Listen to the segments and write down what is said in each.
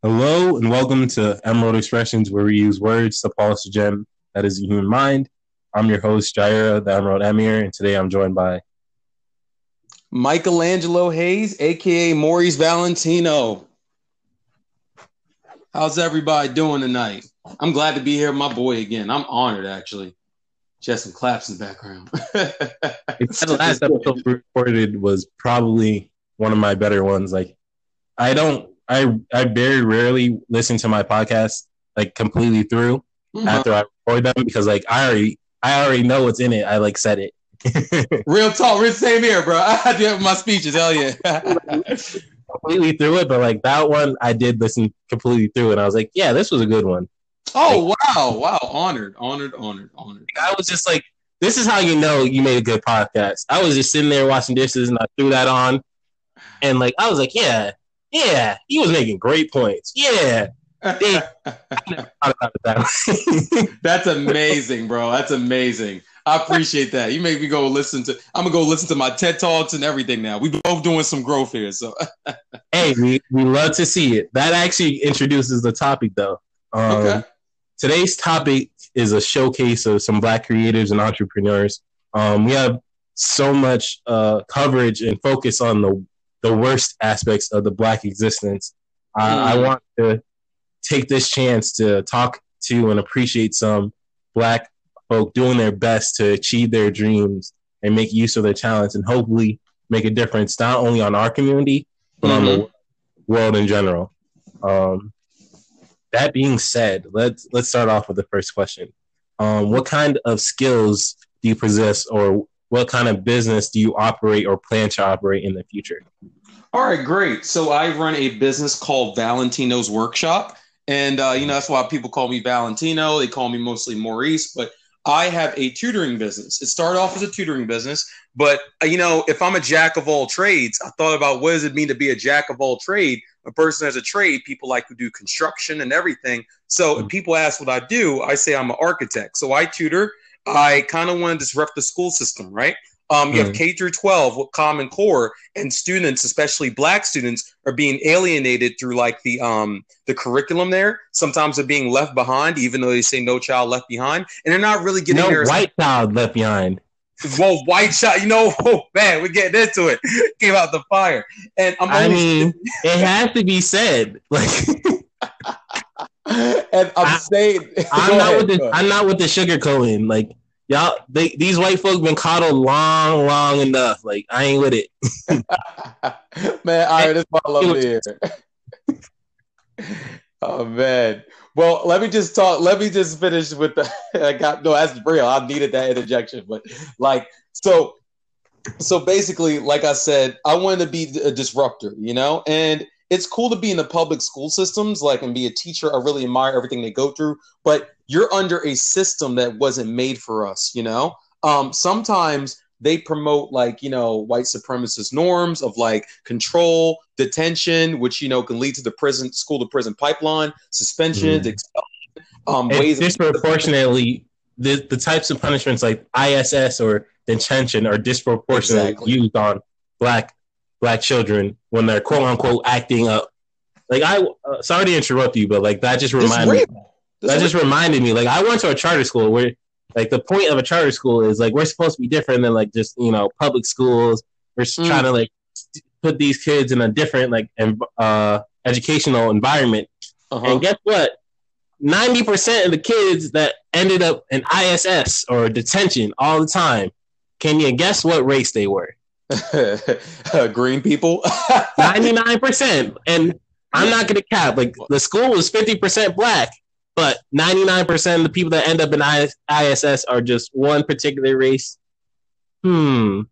Hello and welcome to Emerald Expressions, where we use words to polish the gem that is the human mind. I'm your host, Jaira, the Emerald Emir, and today I'm joined by Michelangelo Hayes, aka Maurice Valentino. How's everybody doing tonight? I'm glad to be here, my boy, again. I'm honored, actually. Just some claps in the background. the last episode we recorded was probably one of my better ones. Like, I don't I I very rarely listen to my podcast like completely through mm-hmm. after I record them because like I already I already know what's in it. I like said it. real talk, real same here, bro. I do have my speeches. Hell yeah. completely through it, but like that one I did listen completely through, and I was like, yeah, this was a good one. Oh like, wow, wow, honored, honored, honored, honored. I was just like, this is how you know you made a good podcast. I was just sitting there washing dishes, and I threw that on, and like I was like, yeah, yeah, he was making great points. Yeah. That's amazing, bro. That's amazing. I appreciate that. You make me go listen to. I'm gonna go listen to my TED talks and everything now. We both doing some growth here, so. hey, we, we love to see it. That actually introduces the topic, though. Um, okay. Today's topic is a showcase of some Black creators and entrepreneurs. Um, we have so much uh, coverage and focus on the the worst aspects of the black existence. mm. I want to take this chance to talk to and appreciate some black folk doing their best to achieve their dreams and make use of their talents and hopefully make a difference not only on our community but mm-hmm. on the mm-hmm. world in general. Um, that being said, let's let's start off with the first question. Um, what kind of skills do you possess, or what kind of business do you operate or plan to operate in the future? All right, great. So I run a business called Valentino's Workshop. And, uh, you know, that's why people call me Valentino. They call me mostly Maurice, but I have a tutoring business. It started off as a tutoring business, but, uh, you know, if I'm a jack of all trades, I thought about what does it mean to be a jack of all trade? A person has a trade, people like to do construction and everything. So mm-hmm. if people ask what I do, I say I'm an architect. So I tutor I kind of want to disrupt the school system, right? Um, you mm. have K through 12 with Common Core, and students, especially Black students, are being alienated through like the um the curriculum. There, sometimes they're being left behind, even though they say no child left behind, and they're not really getting no their white child left behind. Well, white child, you know, oh man, we're getting into it. Came out the fire, and I'm. I mean, it has to be said, like. and I'm I, saying, I'm not ahead, with the, I'm not with the sugar coating. Like y'all, they, these white folks been coddled long, long enough. Like I ain't with it. man, all right, this my love here. oh man. Well, let me just talk. Let me just finish with the. I got no. That's real. I needed that interjection, but like so. So basically, like I said, I wanted to be a disruptor, you know, and it's cool to be in the public school systems, like and be a teacher. I really admire everything they go through, but you're under a system that wasn't made for us, you know? Um, sometimes they promote like, you know, white supremacist norms of like control, detention, which, you know, can lead to the prison, school to prison pipeline, suspensions, mm. expulsion, um, ways disproportionately the, the types of punishments like ISS or detention are disproportionately exactly. used on black black children when they're quote unquote acting up. Like I, uh, sorry to interrupt you, but like that just reminded me. That just reminded me. Like I went to a charter school where, like, the point of a charter school is like we're supposed to be different than like just you know public schools. We're mm. trying to like put these kids in a different like uh, educational environment. Uh-huh. And guess what? Ninety percent of the kids that ended up in ISS or detention all the time. Can you guess what race they were? green people? 99% and i'm not gonna cap like the school was 50% black but 99% of the people that end up in iss are just one particular race. Hmm.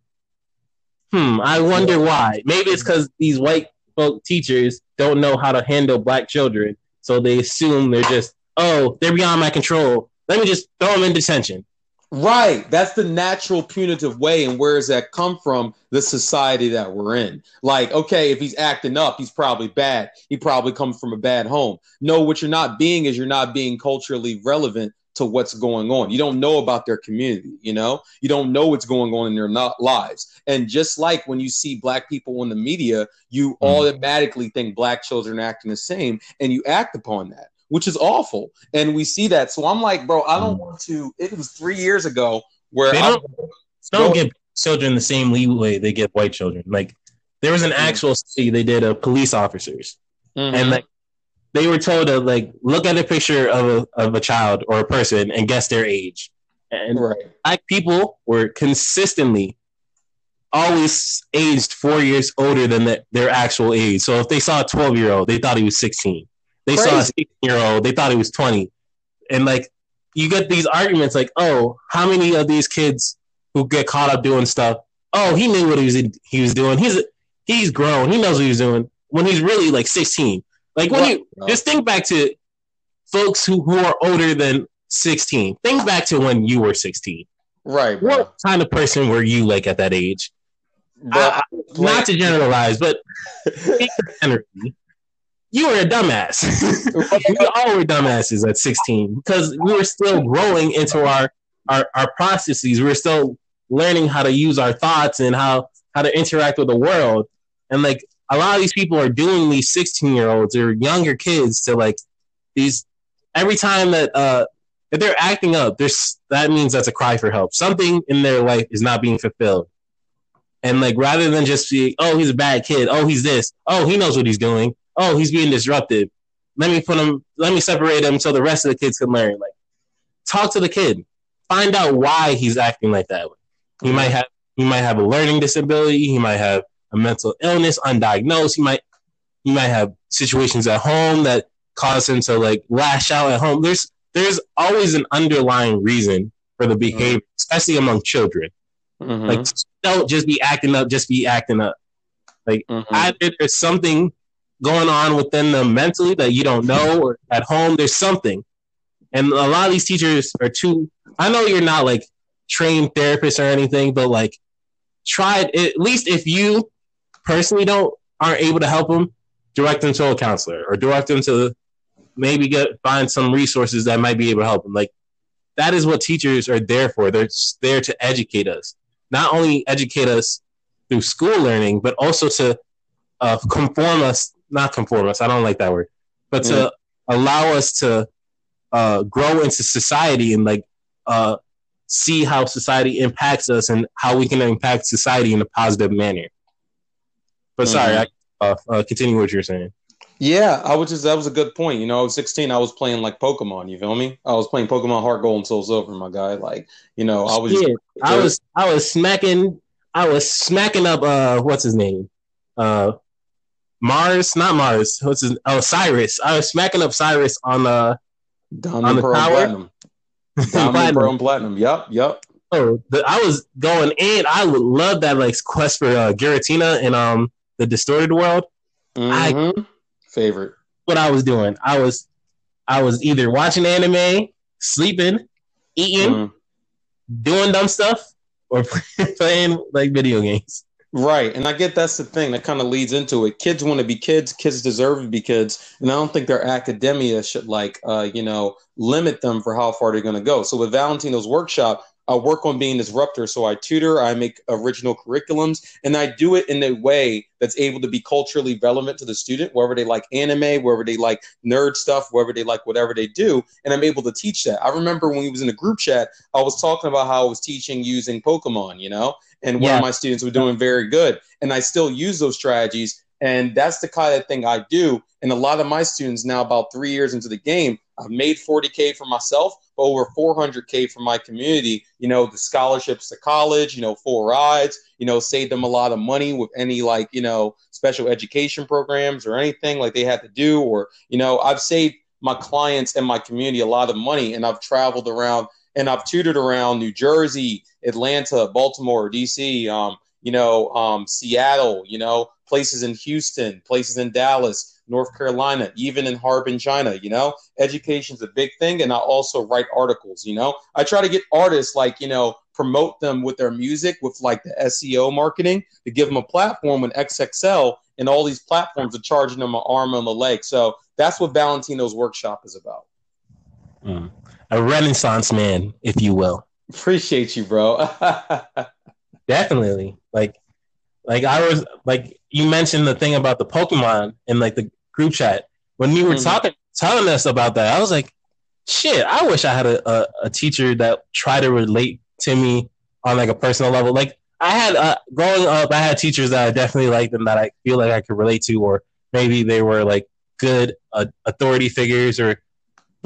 Hmm i wonder why. Maybe it's because these white folk teachers don't know how to handle black children so they assume they're just oh they're beyond my control. Let me just throw them in detention Right. That's the natural punitive way. And where does that come from? The society that we're in. Like, okay, if he's acting up, he's probably bad. He probably comes from a bad home. No, what you're not being is you're not being culturally relevant to what's going on. You don't know about their community, you know? You don't know what's going on in their lives. And just like when you see black people in the media, you mm. automatically think black children acting the same and you act upon that, which is awful. And we see that. So I'm like, bro, I don't mm. want to it was 3 years ago where they don't, don't give children the same leeway they give white children. Like there was an mm. actual study they did of police officers. Mm-hmm. And like they were told to like look at a picture of a, of a child or a person and guess their age. And right. black people were consistently always aged four years older than the, their actual age. So if they saw a 12 year old, they thought he was 16. They Crazy. saw a 16 year old, they thought he was 20. And like you get these arguments like, oh, how many of these kids who get caught up doing stuff? Oh, he knew what he was he was doing. He's he's grown. He knows what he's doing when he's really like 16. Like when you just think back to folks who, who are older than 16. Think back to when you were 16. Right. Bro. What kind of person were you like at that age? I, not to generalize, but you were a dumbass. we all were dumbasses at 16 because we were still growing into our, our, our processes. We were still learning how to use our thoughts and how, how to interact with the world. And like a lot of these people are doing these 16 year olds or younger kids to like these every time that uh if they're acting up there's that means that's a cry for help something in their life is not being fulfilled and like rather than just be oh he's a bad kid oh he's this oh he knows what he's doing oh he's being disruptive let me put him let me separate him so the rest of the kids can learn like talk to the kid find out why he's acting like that he might have he might have a learning disability he might have a mental illness, undiagnosed. He might he might have situations at home that cause him to like lash out at home. There's there's always an underlying reason for the behavior, mm-hmm. especially among children. Mm-hmm. Like don't just be acting up, just be acting up. Like mm-hmm. either there's something going on within them mentally that you don't know, or at home there's something. And a lot of these teachers are too. I know you're not like trained therapists or anything, but like try at least if you personally don't aren't able to help them, direct them to a counselor or direct them to maybe get find some resources that might be able to help them. Like that is what teachers are there for. They're there to educate us, not only educate us through school learning, but also to uh, conform us, not conform us. I don't like that word, but mm-hmm. to allow us to uh, grow into society and like uh, see how society impacts us and how we can impact society in a positive manner. But sorry, mm-hmm. I, uh, uh, continue what you're saying. Yeah, I was just that was a good point. You know, I was 16. I was playing like Pokemon. You feel me? I was playing Pokemon Heart Gold and Soul Silver, my guy. Like, you know, I was. Yeah, I was. I was smacking. I was smacking up. Uh, what's his name? Uh, Mars, not Mars. What's his? Oh, Cyrus. I was smacking up Cyrus on uh Diamond on the Pearl tower. Platinum. Diamond Platinum. Pearl Platinum. Yep, yep. Oh, the, I was going in. I would love that like quest for uh, Giratina and um the distorted world. Mm-hmm. I favorite. What I was doing, I was, I was either watching anime, sleeping, eating, mm. doing dumb stuff, or playing like video games. Right. And I get that's the thing that kind of leads into it. Kids want to be kids, kids deserve to be kids. And I don't think their academia should like uh, you know, limit them for how far they're gonna go. So with Valentino's workshop, I work on being disruptor. So I tutor, I make original curriculums, and I do it in a way that's able to be culturally relevant to the student, wherever they like anime, wherever they like nerd stuff, wherever they like whatever they do. And I'm able to teach that. I remember when we was in a group chat, I was talking about how I was teaching using Pokemon, you know, and one yeah. of my students were doing very good. And I still use those strategies. And that's the kind of thing I do. And a lot of my students now, about three years into the game, I've made 40K for myself, but over 400K for my community. You know, the scholarships to college, you know, full rides, you know, saved them a lot of money with any like, you know, special education programs or anything like they had to do. Or, you know, I've saved my clients and my community a lot of money and I've traveled around and I've tutored around New Jersey, Atlanta, Baltimore, DC, um, you know, um, Seattle, you know, places in Houston, places in Dallas North Carolina, even in Harbin, China. You know, education's a big thing, and I also write articles. You know, I try to get artists like you know promote them with their music with like the SEO marketing to give them a platform when XXL and all these platforms are charging them an arm and a leg. So that's what Valentino's workshop is about. Mm. A renaissance man, if you will. Appreciate you, bro. Definitely. Like like I was like you mentioned the thing about the Pokemon and like the group chat. When you were mm-hmm. talking telling us about that, I was like, shit, I wish I had a, a, a, teacher that tried to relate to me on like a personal level. Like I had uh, growing up, I had teachers that I definitely liked and that I feel like I could relate to, or maybe they were like good uh, authority figures or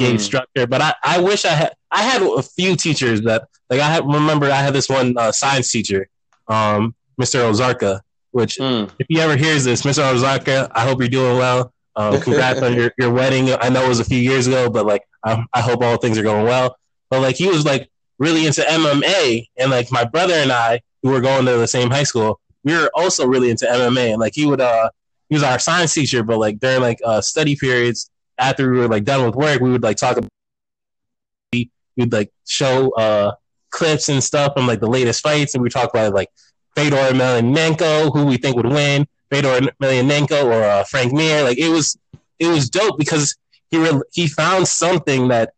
gave mm. structure. But I, I wish I had I had a few teachers that like I remember I had this one uh, science teacher, um, Mr. Ozarka, which mm. if he ever hears this, Mr. Ozarka, I hope you're doing well. Um, congrats on your, your wedding. I know it was a few years ago, but like I, I hope all things are going well. But like he was like really into MMA, and like my brother and I, who were going to the same high school, we were also really into MMA. And like he would, uh, he was our science teacher, but like during like uh, study periods after we were like done with work, we would like talk. About, we'd like show uh clips and stuff from like the latest fights, and we talk about like Fedor Emelianenko, who we think would win, Fedor Emelianenko or uh, Frank Mir. Like it was, it was dope because he re- he found something that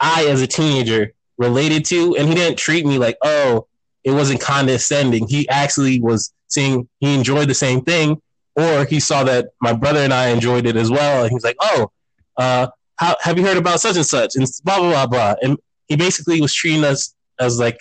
I, as a teenager, related to, and he didn't treat me like, oh, it wasn't condescending. He actually was seeing he enjoyed the same thing, or he saw that my brother and I enjoyed it as well, and he was like, oh, uh, how, have you heard about such and such, and blah blah blah blah, and he basically was treating us as like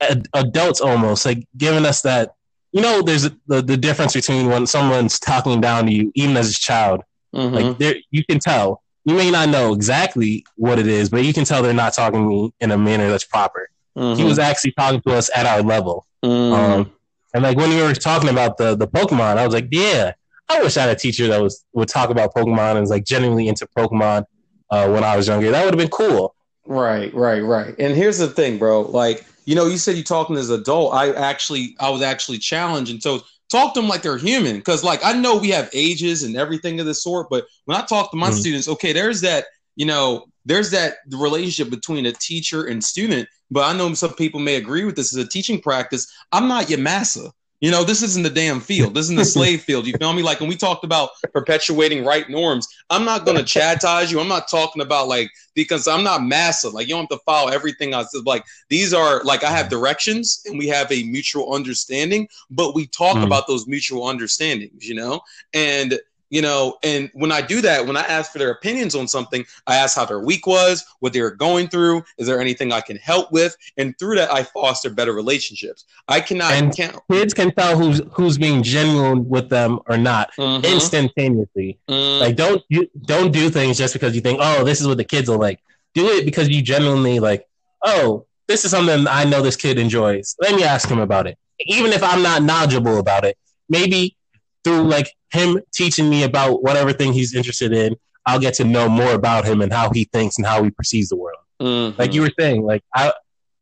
ad- adults almost, like giving us that. You know, there's the, the difference between when someone's talking down to you, even as a child. Mm-hmm. Like there, you can tell. You may not know exactly what it is, but you can tell they're not talking to me in a manner that's proper. Mm-hmm. He was actually talking to us at our level. Mm-hmm. Um, and like when we were talking about the the Pokemon, I was like, yeah, I wish I had a teacher that was would talk about Pokemon and was like genuinely into Pokemon uh, when I was younger. That would have been cool. Right, right, right. And here's the thing, bro. Like, you know, you said you're talking as an adult. I actually, I was actually challenged, and so talk to them like they're human. Because, like, I know we have ages and everything of this sort, but when I talk to my mm-hmm. students, okay, there's that, you know, there's that relationship between a teacher and student. But I know some people may agree with this as a teaching practice. I'm not your massa. You know, this isn't the damn field. This isn't the slave field. You feel me? Like when we talked about perpetuating right norms, I'm not going to chastise you. I'm not talking about like because I'm not massive. Like you don't have to follow everything I said. Like these are like I have directions and we have a mutual understanding, but we talk mm. about those mutual understandings. You know, and you know, and when I do that, when I ask for their opinions on something, I ask how their week was, what they were going through, is there anything I can help with, and through that, I foster better relationships. I cannot. And can't, kids can tell who's who's being genuine with them or not mm-hmm. instantaneously. Mm-hmm. Like don't you don't do things just because you think, oh, this is what the kids are like. Do it because you genuinely like, oh, this is something I know this kid enjoys. Let me ask him about it, even if I'm not knowledgeable about it. Maybe through like him teaching me about whatever thing he's interested in, I'll get to know more about him and how he thinks and how he perceives the world. Mm-hmm. Like you were saying, like I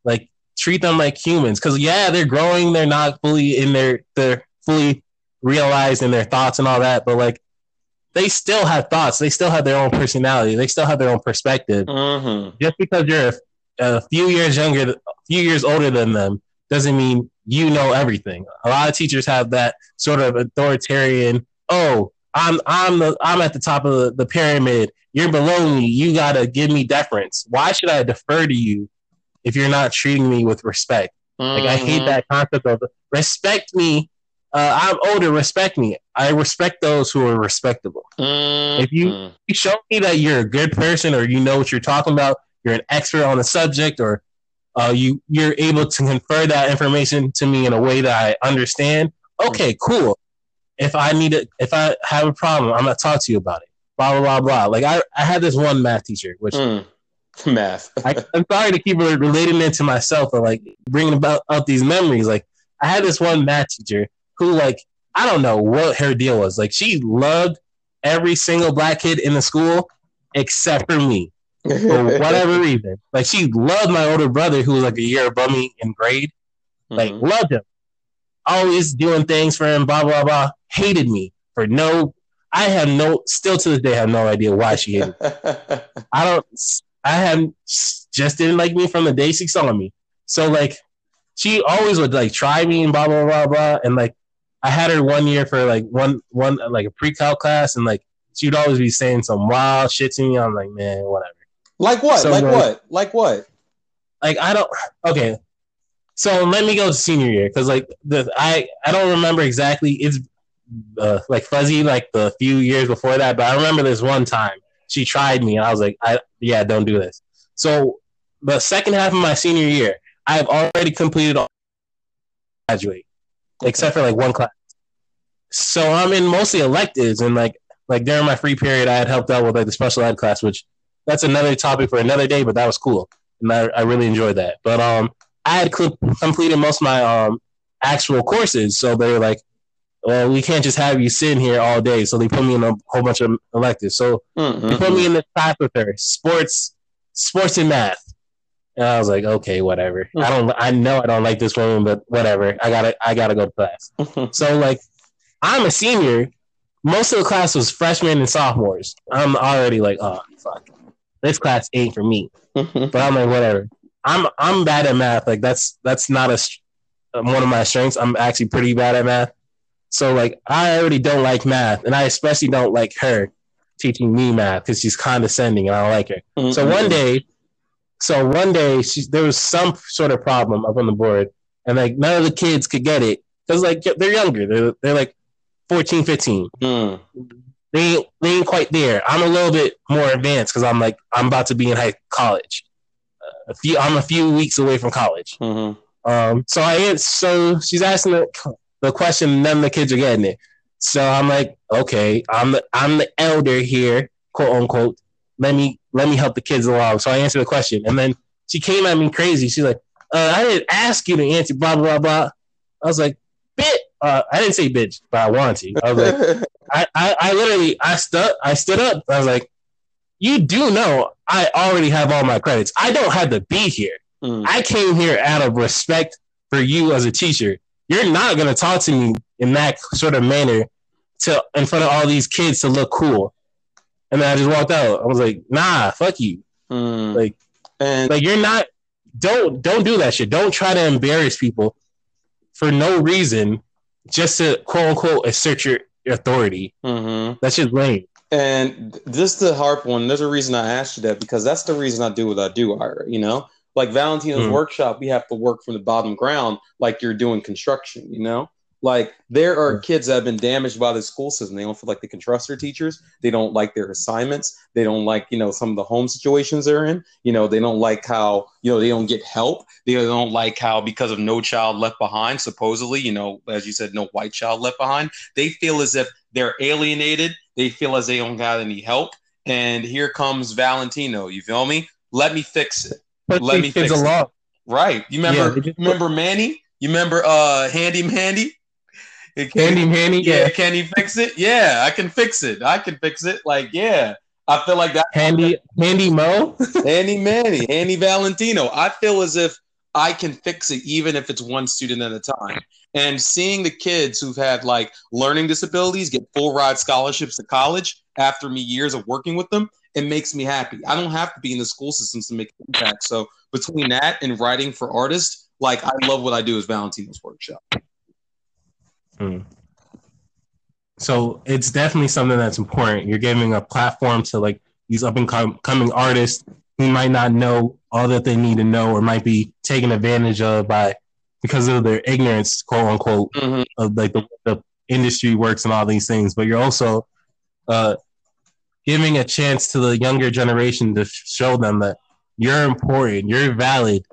like treat them like humans because yeah, they're growing, they're not fully in their they're fully realized in their thoughts and all that, but like they still have thoughts, they still have their own personality, they still have their own perspective. Mm-hmm. Just because you're a, a few years younger, a few years older than them, doesn't mean you know everything. A lot of teachers have that sort of authoritarian, oh, I'm I'm the I'm at the top of the, the pyramid. You're below me. You gotta give me deference. Why should I defer to you if you're not treating me with respect? Mm-hmm. Like I hate mm-hmm. that concept of respect me. Uh, I'm older. Respect me. I respect those who are respectable. Mm-hmm. If you, mm-hmm. you show me that you're a good person or you know what you're talking about, you're an expert on the subject, or uh, you you're able to confer that information to me in a way that I understand. Okay, cool. If I need it, if I have a problem, I'm gonna talk to you about it. Blah blah blah blah. Like I, I had this one math teacher, which mm. math. I, am sorry to keep relating it to myself, but like bringing about out these memories. Like I had this one math teacher who, like, I don't know what her deal was. Like she loved every single black kid in the school except for me for whatever reason. Like she loved my older brother who was like a year above me in grade. Like mm-hmm. loved him. Always doing things for him, blah blah blah. Hated me for no I have no still to this day have no idea why she hated me. I don't I have just didn't like me from the day she saw me. So like she always would like try me and blah blah blah blah and like I had her one year for like one one like a pre-cal class and like she'd always be saying some wild shit to me. I'm like, man, whatever. Like what? So, like, like what? Like what? Like I don't. Okay, so let me go to senior year because like the I I don't remember exactly. It's uh, like fuzzy like the few years before that, but I remember this one time she tried me and I was like, I yeah, don't do this. So the second half of my senior year, I have already completed all graduate, except for like one class. So I'm in mostly electives and like like during my free period, I had helped out with like the special ed class, which that's another topic for another day. But that was cool, and I, I really enjoyed that. But um, I had cl- completed most of my um actual courses, so they were like, "Well, we can't just have you sitting here all day." So they put me in a whole bunch of electives. So mm-hmm. they put me in the class with her, sports, sports and math. And I was like, okay, whatever. Mm-hmm. I don't. I know I don't like this woman, but whatever. I gotta. I gotta go to class. Mm-hmm. So like, I'm a senior. Most of the class was freshmen and sophomores. I'm already like, oh fuck, this class ain't for me. But I'm like, whatever. I'm I'm bad at math. Like that's that's not a one of my strengths. I'm actually pretty bad at math. So like, I already don't like math, and I especially don't like her teaching me math because she's condescending, and I don't like her. Mm-hmm. So one day so one day she, there was some sort of problem up on the board, and like none of the kids could get it because like they're younger. They're they're like 14, 15. Mm. They ain't, they ain't quite there. I'm a little bit more advanced because I'm like I'm about to be in high college. Uh, a few I'm a few weeks away from college. Mm-hmm. Um, so I so she's asking the, the question, none of the kids are getting it. So I'm like, okay, I'm the I'm the elder here, quote unquote let me let me help the kids along. So I answered the question, and then she came at me crazy. She's like, uh, I didn't ask you to answer blah blah blah. I was like, bit. Uh, I didn't say bitch, but I wanted to. I was like, I, I, I literally I stood I stood up. I was like, you do know I already have all my credits. I don't have to be here. Mm. I came here out of respect for you as a teacher. You're not gonna talk to me in that sort of manner to in front of all these kids to look cool. And then I just walked out. I was like, nah, fuck you. Mm. Like, and like you're not. Don't don't do that shit. Don't try to embarrass people for no reason, just to quote unquote assert your authority. Mm-hmm. That's just lame. And this the harp one. There's a reason I asked you that because that's the reason I do what I do. Jaira, you know, like Valentino's mm. workshop, we have to work from the bottom ground, like you're doing construction. You know, like there are kids that have been damaged by the school system. They don't feel like they can trust their teachers. They don't like their assignments. They don't like, you know, some of the home situations they're in. You know, they don't like how, you know, they don't get help. They don't like how because of no child left behind, supposedly, you know, as you said, no white child left behind. They feel as if they're alienated. They feel as they don't got any help. And here comes Valentino. You feel me? Let me fix it. But Let me fix it. Right. You remember yeah, remember Manny? You remember uh Handy Mandy? Candy Manny, yeah. yeah. Can he fix it? Yeah, I can fix it. I can fix it. Like, yeah. I feel like that. Handy, Handy Mo, Handy Manny, Handy Valentino. I feel as if I can fix it, even if it's one student at a time. And seeing the kids who've had like learning disabilities get full ride scholarships to college after me years of working with them, it makes me happy. I don't have to be in the school systems to make an impact. So between that and writing for artists, like I love what I do as Valentino's workshop. Mm. So it's definitely something that's important. You're giving a platform to like these up and coming artists who might not know all that they need to know or might be taken advantage of by because of their ignorance, quote unquote, mm-hmm. of like the, the, industry works and all these things. But you're also uh, giving a chance to the younger generation to show them that you're important, you're valid.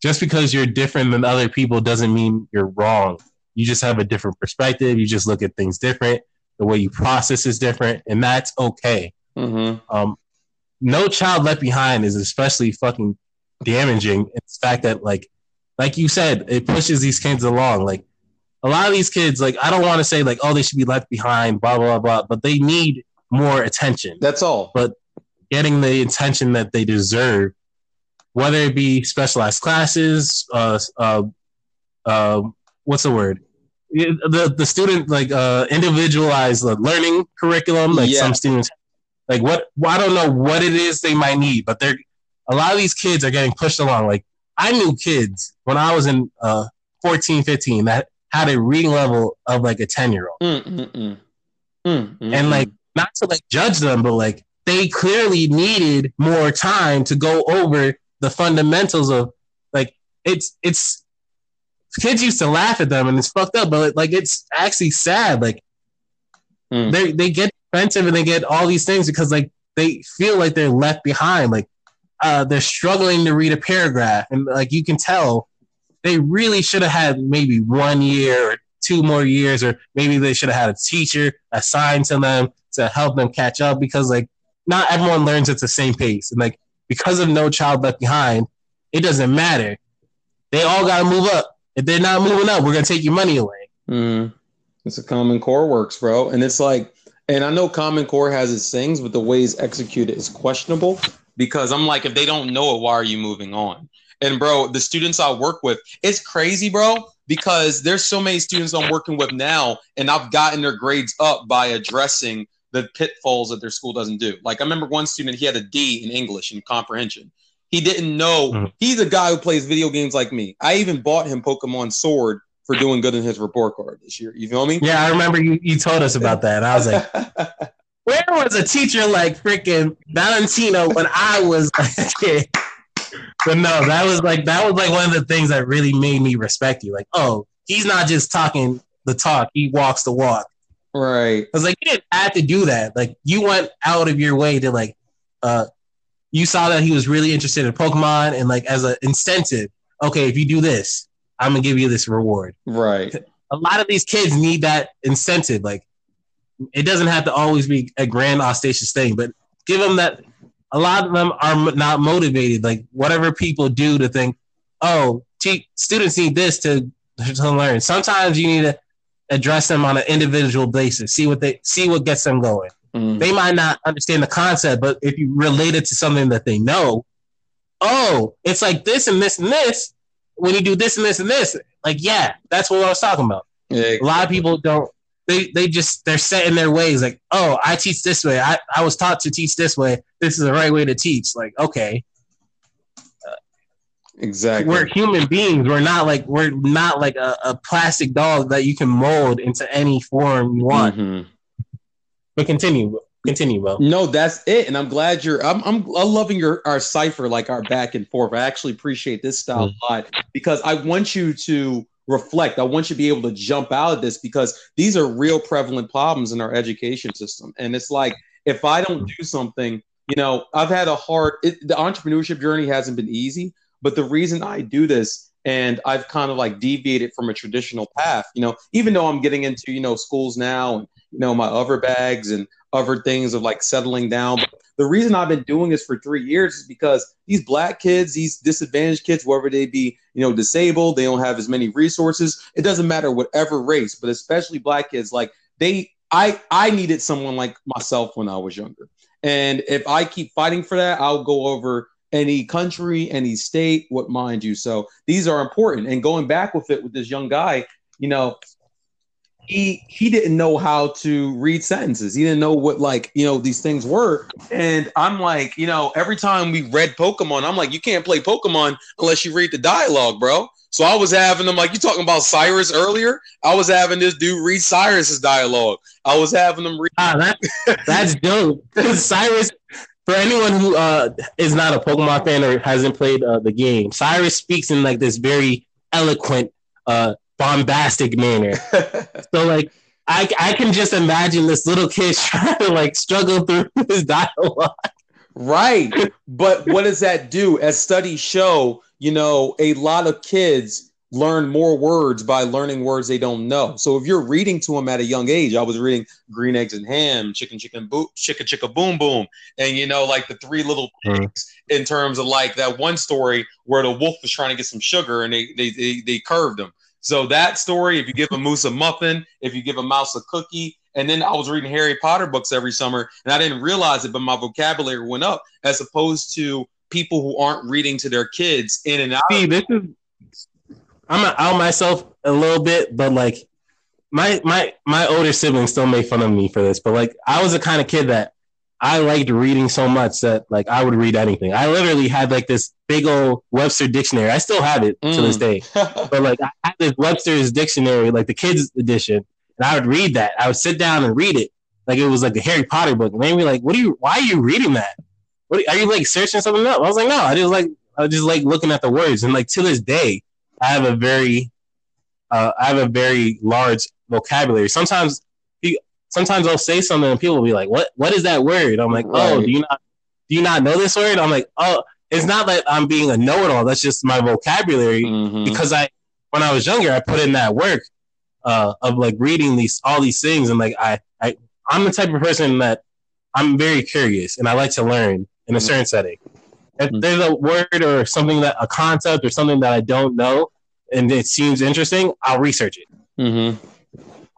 Just because you're different than other people doesn't mean you're wrong. You just have a different perspective. You just look at things different. The way you process is different, and that's okay. Mm-hmm. Um, no child left behind is especially fucking damaging. It's the fact that like, like you said, it pushes these kids along. Like a lot of these kids, like I don't want to say like, oh, they should be left behind, blah blah blah, but they need more attention. That's all. But getting the attention that they deserve, whether it be specialized classes, uh, uh, uh, what's the word? The the student like uh individualized learning curriculum. Like yeah. some students, like what well, I don't know what it is they might need, but they're a lot of these kids are getting pushed along. Like I knew kids when I was in uh 14, 15 that had a reading level of like a 10 year old. Mm, mm, mm. And like not to like judge them, but like they clearly needed more time to go over the fundamentals of like it's it's kids used to laugh at them and it's fucked up, but like it's actually sad. Like mm. they they get defensive and they get all these things because like they feel like they're left behind. Like uh, they're struggling to read a paragraph, and like you can tell, they really should have had maybe one year or two more years, or maybe they should have had a teacher assigned to them to help them catch up because like not everyone learns at the same pace, and like because of No Child Left Behind, it doesn't matter. They all got to move up. If they're not moving up, we're gonna take your money away. Mm. It's a Common Core works, bro, and it's like, and I know Common Core has its things, but the way it's executed is questionable because I'm like, if they don't know it, why are you moving on? And bro, the students I work with, it's crazy, bro, because there's so many students I'm working with now, and I've gotten their grades up by addressing the pitfalls that their school doesn't do. Like I remember one student, he had a D in English and comprehension. He didn't know mm-hmm. he's a guy who plays video games like me. I even bought him Pokemon Sword for doing good in his report card this year. You feel me? Yeah, I remember you, you told us about that. I was like, where was a teacher like freaking Valentino when I was a kid? But no, that was like that was like one of the things that really made me respect you. Like, oh, he's not just talking the talk; he walks the walk. Right. I was like, you didn't have to do that. Like, you went out of your way to like, uh, you saw that he was really interested in Pokemon, and like as an incentive, okay, if you do this, I'm gonna give you this reward. Right. A lot of these kids need that incentive. Like, it doesn't have to always be a grand audacious thing, but give them that. A lot of them are not motivated. Like whatever people do to think, oh, te- students need this to to learn. Sometimes you need to address them on an individual basis. See what they see what gets them going. Mm. They might not understand the concept, but if you relate it to something that they know, oh, it's like this and this and this. When you do this and this and this, like yeah, that's what I was talking about. Yeah, A lot of people don't they they just they're set in their ways like oh i teach this way i, I was taught to teach this way this is the right way to teach like okay exactly we're human beings we're not like we're not like a, a plastic dog that you can mold into any form you want mm-hmm. But continue continue bro no that's it and i'm glad you're i'm i'm, I'm loving your our cipher like our back and forth i actually appreciate this style mm-hmm. a lot because i want you to reflect. I want you to be able to jump out of this because these are real prevalent problems in our education system. And it's like, if I don't do something, you know, I've had a hard, it, the entrepreneurship journey hasn't been easy, but the reason I do this and I've kind of like deviated from a traditional path, you know, even though I'm getting into, you know, schools now and, you know, my other bags and other things of like settling down. But the reason I've been doing this for three years is because these black kids, these disadvantaged kids, whether they be, you know, disabled, they don't have as many resources. It doesn't matter whatever race, but especially black kids, like they I I needed someone like myself when I was younger. And if I keep fighting for that, I'll go over any country, any state, what mind you. So these are important. And going back with it with this young guy, you know, he he didn't know how to read sentences. He didn't know what like you know these things were. And I'm like, you know, every time we read Pokemon, I'm like, you can't play Pokemon unless you read the dialogue, bro. So I was having them like you talking about Cyrus earlier. I was having this dude read Cyrus's dialogue. I was having them read. Ah, that, that's dope. Cyrus. For anyone who uh, is not a Pokemon fan or hasn't played uh, the game, Cyrus speaks in like this very eloquent uh, bombastic manner. so like I I can just imagine this little kid trying to like struggle through his dialogue. Right. But what does that do? As studies show, you know, a lot of kids learn more words by learning words they don't know. So if you're reading to them at a young age, I was reading Green Eggs and Ham, Chicka Chicka Boom, Chicka Chicka Boom Boom, and you know, like the three little pigs mm-hmm. in terms of like that one story where the wolf was trying to get some sugar and they they they, they curved him. So that story, if you give a moose a muffin, if you give a mouse a cookie, and then I was reading Harry Potter books every summer, and I didn't realize it, but my vocabulary went up as opposed to people who aren't reading to their kids in and out. See, this is I'm out myself a little bit, but like my my my older siblings still make fun of me for this, but like I was the kind of kid that I liked reading so much that like I would read anything. I literally had like this big old Webster dictionary. I still have it mm. to this mm. day. but like I had this Webster's dictionary, like the kids edition, and I would read that. I would sit down and read it. like it was like a Harry Potter book. And they'd be like, "What are you? Why are you reading that? What are you like searching something up?" I was like, "No, I just like I just like looking at the words." And like to this day, I have a very uh, I have a very large vocabulary. Sometimes sometimes I'll say something and people will be like, "What? What is that word?" I'm like, right. "Oh, do you not do you not know this word?" I'm like, "Oh, it's not that I'm being a know-it-all. That's just my vocabulary mm-hmm. because I when I was younger, I put in that work uh, of like reading these all these things and like I I I'm the type of person that I'm very curious and I like to learn in a mm-hmm. certain setting. If mm-hmm. there's a word or something that a concept or something that I don't know and it seems interesting, I'll research it. Mm-hmm.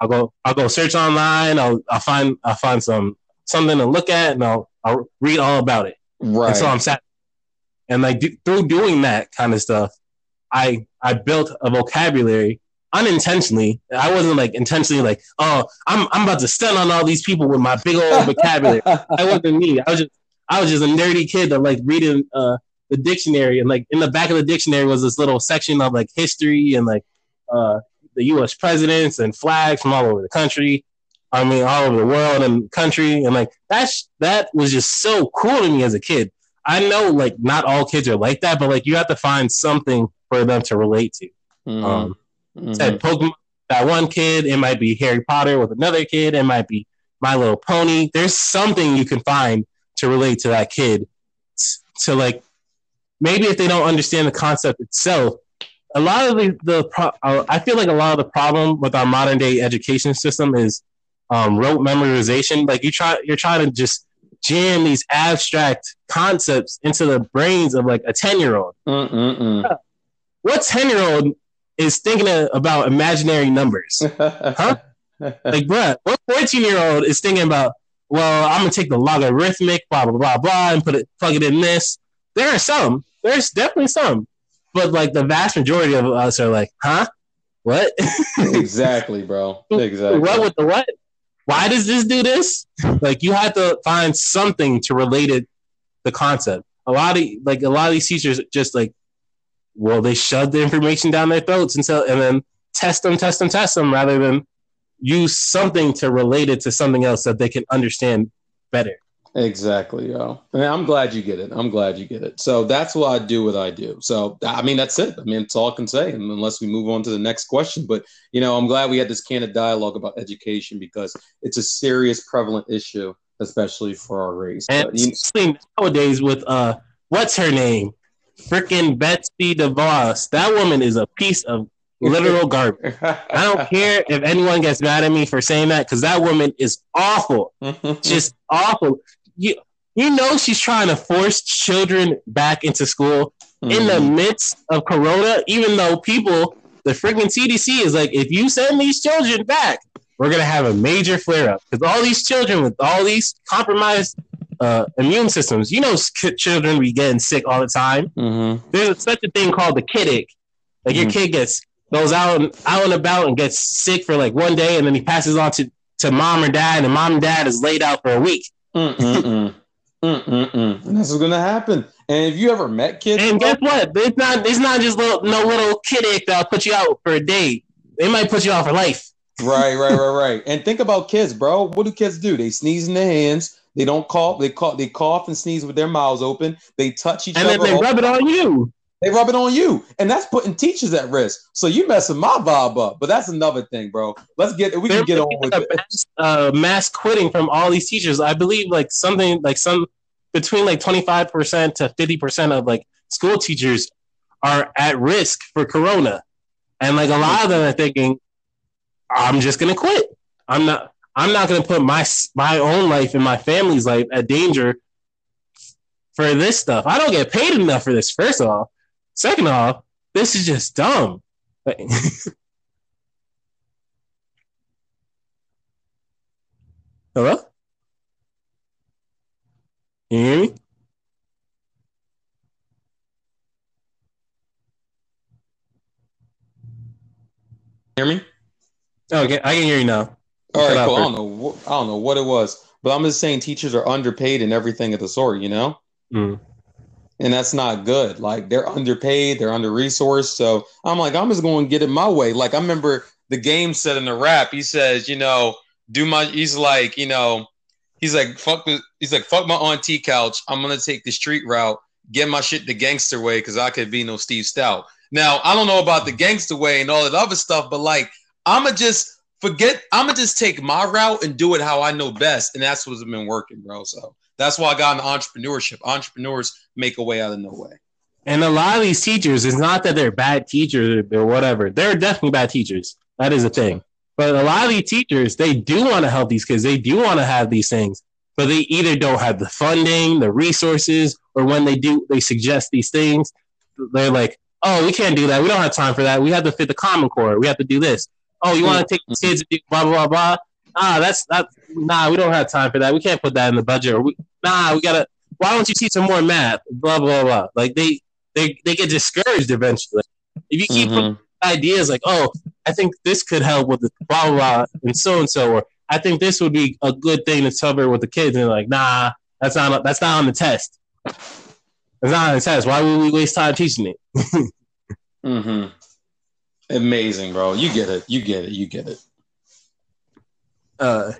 I'll go I'll go search online. I'll I'll find I'll find some something to look at and I'll I'll read all about it. Right. And so I'm sat and like do, through doing that kind of stuff, I I built a vocabulary unintentionally. I wasn't like intentionally like, oh, I'm I'm about to stun on all these people with my big old vocabulary. That wasn't me. I was just I was just a nerdy kid that like reading uh, the dictionary and like in the back of the dictionary was this little section of like history and like uh, the U.S. presidents and flags from all over the country. I mean, all over the world and country, and like that's that was just so cool to me as a kid. I know like not all kids are like that, but like you have to find something for them to relate to. Mm-hmm. Um, mm-hmm. Said Pokemon, that one kid, it might be Harry Potter with another kid, it might be My Little Pony. There's something you can find to relate to that kid. To like maybe if they don't understand the concept itself, a lot of the, the pro- uh, I feel like a lot of the problem with our modern day education system is um, rote memorization. Like you try, you're trying to just jam these abstract concepts into the brains of like a ten year old. What ten year old is thinking about imaginary numbers? huh? like, bruh, what fourteen year old is thinking about? Well, I'm gonna take the logarithmic, blah blah blah blah, and put it, plug it in this. There are some. There's definitely some but like the vast majority of us are like, huh? What? exactly, bro. Exactly. What with the what? Why does this do this? Like you have to find something to relate it the concept. A lot of like a lot of these teachers just like, well, they shove the information down their throats and so and then test them, test them, test them, rather than use something to relate it to something else that they can understand better. Exactly, yo. And I'm glad you get it. I'm glad you get it. So that's what I do. What I do. So I mean, that's it. I mean, it's all I can say, unless we move on to the next question. But you know, I'm glad we had this candid dialogue about education because it's a serious, prevalent issue, especially for our race. And but, you nowadays, with uh, what's her name? Freaking Betsy DeVos. That woman is a piece of literal garbage. I don't care if anyone gets mad at me for saying that because that woman is awful, just awful you you know she's trying to force children back into school mm. in the mm-hmm. midst of corona even though people the freaking cdc is like if you send these children back we're going to have a major flare up because all these children with all these compromised uh, immune systems you know children be getting sick all the time mm-hmm. there's such a thing called the kiddick like mm-hmm. your kid gets goes out and out and about and gets sick for like one day and then he passes on to, to mom or dad and mom and dad is laid out for a week Mm-mm-mm. Mm-mm-mm. And this is gonna happen. And if you ever met kids, and guess what? It's not. It's not just little, no little kid that'll put you out for a day. They might put you out for life. right, right, right, right. And think about kids, bro. What do kids do? They sneeze in their hands. They don't cough. They cough. They cough and sneeze with their mouths open. They touch each and other. And then they rub it on you. They rub it on you, and that's putting teachers at risk. So you messing my vibe up. But that's another thing, bro. Let's get we can get on with it. Mass, uh, mass quitting from all these teachers. I believe like something like some between like twenty five percent to fifty percent of like school teachers are at risk for corona, and like a lot of them are thinking, I'm just gonna quit. I'm not. I'm not going to put my my own life and my family's life at danger for this stuff. I don't get paid enough for this. First of all, Second off, this is just dumb. Hello? Can you hear me? Hear me? Okay, I can hear you now. All right, cool. I don't know. I don't know what it was, but I'm just saying teachers are underpaid and everything of the sort. You know. Mm and that's not good. Like they're underpaid, they're under resourced. So I'm like, I'm just going to get it my way. Like I remember the game said in the rap, he says, you know, do my. He's like, you know, he's like, fuck. The, He's like, fuck my auntie couch. I'm gonna take the street route, get my shit the gangster way, because I could be no Steve Stoute. Now I don't know about the gangster way and all that other stuff, but like, I'ma just forget. I'ma just take my route and do it how I know best, and that's what's been working, bro. So that's why I got into entrepreneurship. Entrepreneurs make a way out of no way. And a lot of these teachers, it's not that they're bad teachers or whatever. They're definitely bad teachers. That is a thing. But a lot of these teachers, they do want to help these kids. They do want to have these things, but they either don't have the funding, the resources, or when they do, they suggest these things. They're like, "Oh, we can't do that. We don't have time for that. We have to fit the Common Core. We have to do this. Oh, you want to take the kids and do blah blah blah? Ah, that's that. Nah, we don't have time for that. We can't put that in the budget. Or we, nah, we gotta. Why don't you teach them more math? Blah blah blah. Like they they they get discouraged eventually. If you keep mm-hmm. ideas like, oh, I think this could help with the blah blah, blah and so and so, or I think this would be a good thing to cover with the kids, and like, nah, that's not that's not on the test. It's not on the test. Why would we waste time teaching it? mm-hmm. Amazing, bro. You get it. You get it. You get it. Uh,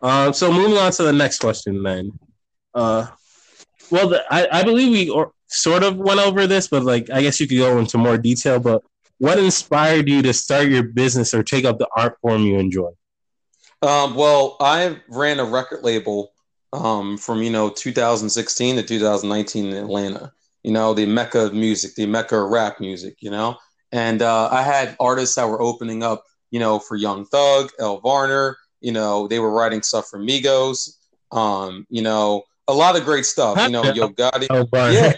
uh, so moving on to the next question, then. Uh, well, the, I, I believe we or, sort of went over this, but like I guess you could go into more detail. But what inspired you to start your business or take up the art form you enjoy? Um, well, I ran a record label um, from you know 2016 to 2019 in Atlanta. You know, the mecca of music, the mecca of rap music. You know, and uh, I had artists that were opening up. You know, for Young Thug, El Varner. You know, they were writing stuff for Migos. Um, you know, a lot of great stuff. You know, Yo Gotti. Oh, yeah,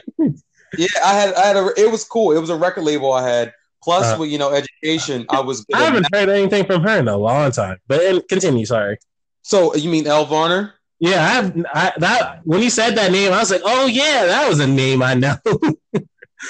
yeah. I had, I had a. It was cool. It was a record label I had. Plus, uh, with you know, education, I was. I haven't heard anything from her in a long time. But continue. Sorry. So you mean El Varner? Yeah, I have. I, that when you said that name, I was like, oh yeah, that was a name I know.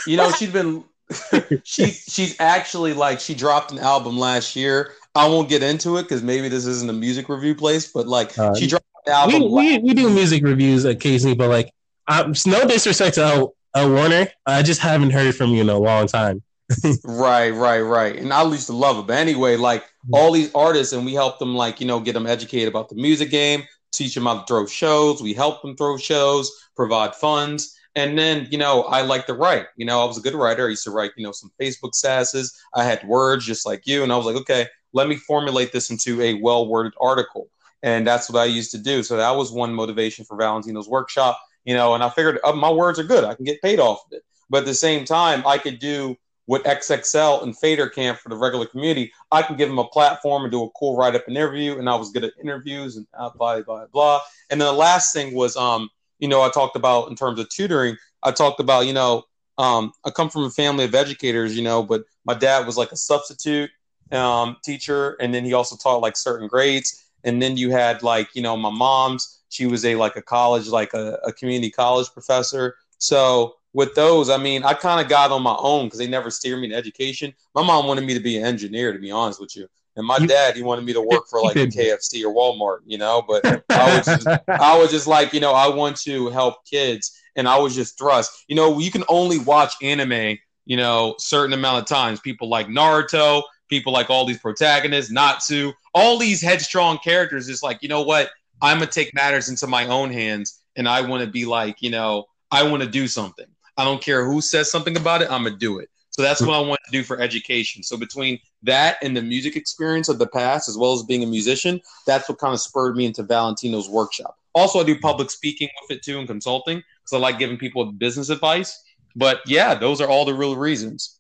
you know, she's been. she she's actually like she dropped an album last year. I won't get into it because maybe this isn't a music review place, but like uh, she dropped album. We, we, we, do music reviews occasionally, but like, um, no disrespect to El, El Warner, I just haven't heard from you in a long time. right, right, right. And I used to love it. But anyway, like all these artists, and we help them, like, you know, get them educated about the music game, teach them how to throw shows. We help them throw shows, provide funds. And then, you know, I like to write. You know, I was a good writer. I used to write, you know, some Facebook sasses. I had words just like you. And I was like, okay, let me formulate this into a well worded article and that's what I used to do. So that was one motivation for Valentino's workshop, you know. And I figured oh, my words are good; I can get paid off of it. But at the same time, I could do what XXL and Fader Camp for the regular community. I can give them a platform and do a cool write up and interview, and I was good at interviews and blah blah blah. And then the last thing was, um, you know, I talked about in terms of tutoring. I talked about, you know, um, I come from a family of educators, you know, but my dad was like a substitute um, teacher, and then he also taught like certain grades. And then you had like you know my mom's she was a like a college like a, a community college professor. So with those i mean i kind of got on my own because they never steered me to education. My mom wanted me to be an engineer to be honest with you. And my dad he wanted me to work for like a kfc or walmart you know? But i was just, i was just like you know i want to help kids. And i was just thrust. You know you can only watch anime you know certain amount of times. People like naruto people like all these protagonists, Natsu, all these headstrong characters is like, you know what? I'm gonna take matters into my own hands and I want to be like, you know, I want to do something. I don't care who says something about it, I'm gonna do it. So that's what I want to do for education. So between that and the music experience of the past, as well as being a musician, that's what kind of spurred me into Valentino's workshop. Also, I do public speaking with it too and consulting because I like giving people business advice. But yeah, those are all the real reasons.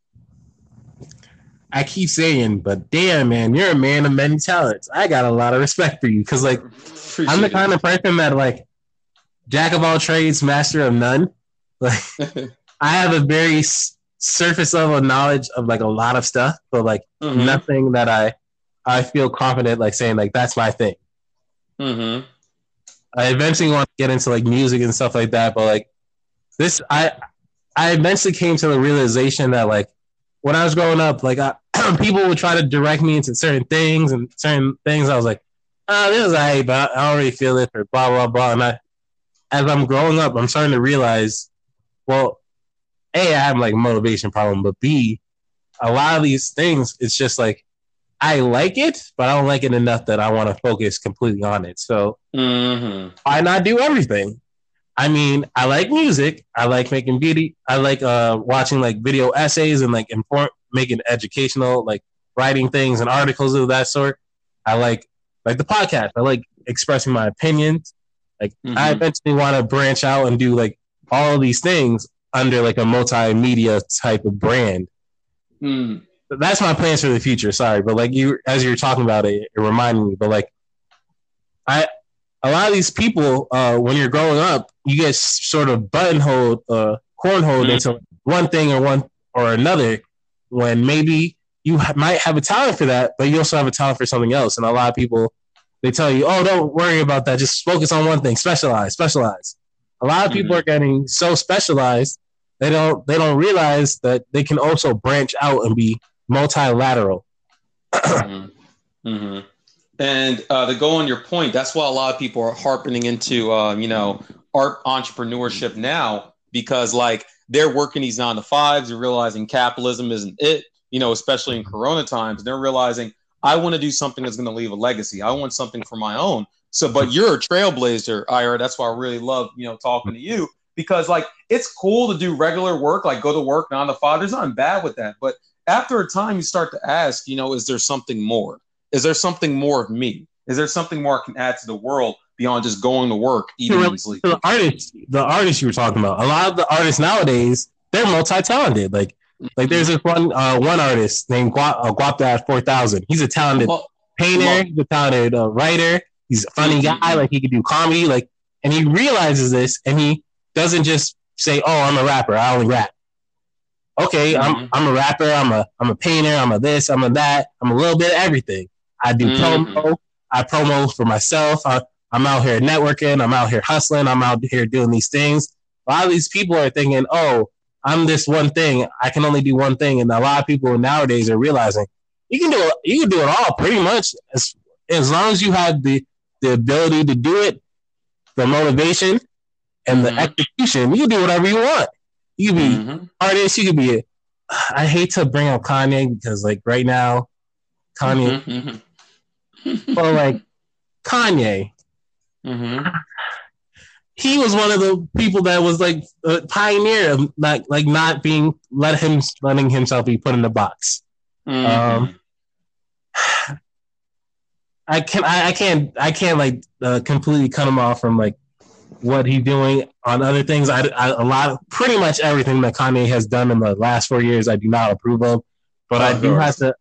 I keep saying, but damn, man, you're a man of many talents. I got a lot of respect for you because, like, Appreciate I'm the kind it. of person that, like, jack of all trades, master of none. Like, I have a very s- surface level knowledge of like a lot of stuff, but like mm-hmm. nothing that I I feel confident like saying like that's my thing. Mm-hmm. I eventually want to get into like music and stuff like that, but like this, I I eventually came to the realization that like when I was growing up, like I, people would try to direct me into certain things and certain things. I was like, oh, this is I, but I don't really feel it or blah blah blah. And I, as I'm growing up, I'm starting to realize, well, a I have like a motivation problem, but b a lot of these things, it's just like I like it, but I don't like it enough that I want to focus completely on it. So mm-hmm. why not do everything? I mean, I like music. I like making beauty. I like uh, watching like video essays and like inform, making educational, like writing things and articles of that sort. I like like the podcast. I like expressing my opinions. Like mm-hmm. I eventually want to branch out and do like all of these things under like a multimedia type of brand. Mm. That's my plans for the future. Sorry, but like you, as you're talking about it, it reminded me. But like, I a lot of these people, uh, when you're growing up, you get sort of buttonholed, uh, cornholed mm-hmm. into one thing or one or another. When maybe you ha- might have a talent for that, but you also have a talent for something else. And a lot of people, they tell you, "Oh, don't worry about that. Just focus on one thing. Specialize, specialize." A lot of people mm-hmm. are getting so specialized they don't they don't realize that they can also branch out and be multilateral. mm-hmm. Mm-hmm. And uh, to go on your point, that's why a lot of people are harping into, uh, you know, art entrepreneurship now because like they're working these nine to fives, they're realizing capitalism isn't it, you know, especially in Corona times. They're realizing I want to do something that's going to leave a legacy. I want something for my own. So, but you're a trailblazer, Ira. That's why I really love, you know, talking to you because like it's cool to do regular work, like go to work nine to five. There's nothing bad with that. But after a time, you start to ask, you know, is there something more? Is there something more of me? Is there something more I can add to the world beyond just going to work, eating and sleeping? The artists, the artists you were talking about, a lot of the artists nowadays, they're multi-talented. Like, like there's this one uh, one artist named Guap, uh, Guapdad Four Thousand. He's a talented well, painter. Well, he's a talented uh, writer. He's a funny mm-hmm. guy. Like he can do comedy. Like, and he realizes this, and he doesn't just say, "Oh, I'm a rapper. I only rap." Okay, mm-hmm. I'm I'm a rapper. I'm a I'm a painter. I'm a this. I'm a that. I'm a little bit of everything. I do mm-hmm. promo. I promo for myself. I, I'm out here networking. I'm out here hustling. I'm out here doing these things. A lot of these people are thinking, oh, I'm this one thing. I can only do one thing. And a lot of people nowadays are realizing you can do it. You can do it all pretty much as, as long as you have the, the ability to do it, the motivation and mm-hmm. the execution. You can do whatever you want. You can be mm-hmm. artist. You can be. A, I hate to bring up Kanye because like right now, Kanye mm-hmm. mm-hmm but like Kanye, mm-hmm. he was one of the people that was like a pioneer of not like not being let him letting himself be put in the box. Mm-hmm. Um, I can I, I can't I can't like uh, completely cut him off from like what he's doing on other things. I, I, a lot of pretty much everything that Kanye has done in the last four years I do not approve of, but I do have to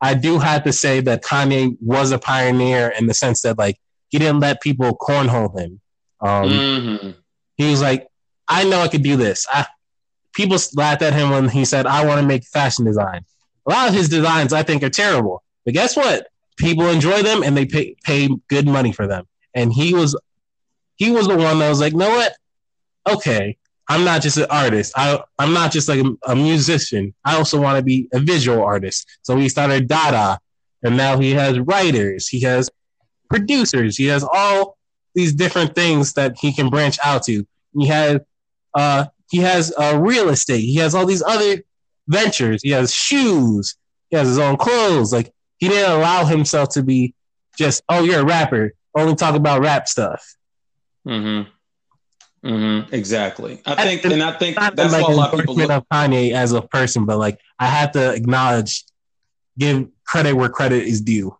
I do have to say that Kanye was a pioneer in the sense that like he didn't let people cornhole him. Um, mm-hmm. He was like, I know I could do this. I, people laughed at him when he said, I want to make fashion design. A lot of his designs I think are terrible, but guess what? People enjoy them and they pay, pay good money for them. And he was he was the one that was like, know what? Okay, I'm not just an artist. I, I'm not just like a, a musician. I also want to be a visual artist. So he started Dada, and now he has writers, he has producers, he has all these different things that he can branch out to. He has, uh, he has uh, real estate. He has all these other ventures. He has shoes. He has his own clothes. Like he didn't allow himself to be just, oh, you're a rapper. Only talk about rap stuff. Mm-hmm. Mm-hmm, exactly. I think, and I think that's like why a lot of people look of Kanye as a person, but like I have to acknowledge, give credit where credit is due.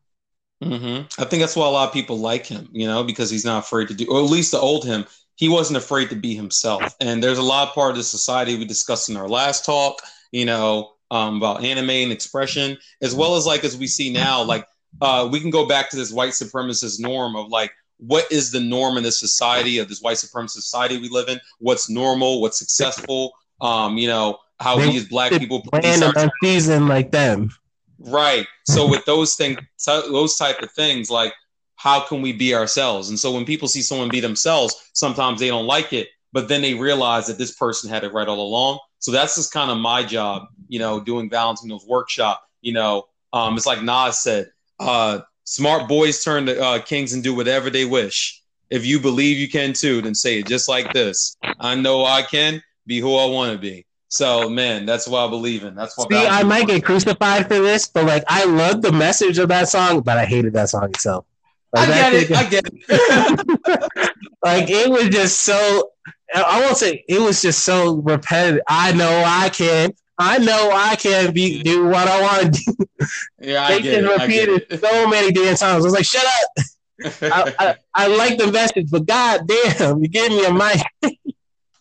Mm-hmm. I think that's why a lot of people like him, you know, because he's not afraid to do, or at least the old him, he wasn't afraid to be himself. And there's a lot of part of the society we discussed in our last talk, you know, um, about anime and expression, as well as like as we see now, like uh, we can go back to this white supremacist norm of like what is the norm in this society of this white supremacist society we live in? What's normal? What's successful? Um, you know, how they, we as black people plan a season like them. Right. So with those things, those type of things, like how can we be ourselves? And so when people see someone be themselves, sometimes they don't like it, but then they realize that this person had it right all along. So that's just kind of my job, you know, doing Valentino's workshop. You know, um, it's like Nas said, uh, Smart boys turn to uh, kings and do whatever they wish. If you believe you can too, then say it just like this. I know I can be who I want to be. So man, that's what I believe in. That's what. See, I might get crucified for this, but like I love the message of that song, but I hated that song itself. Like, I get it. I get it. like it was just so. I won't say it was just so repetitive. I know I can. I know I can be do what I want to do. Yeah, I they get just it. repeated it. so many damn times. I was like, shut up. I, I, I, like the message, but god damn, you gave me a mic.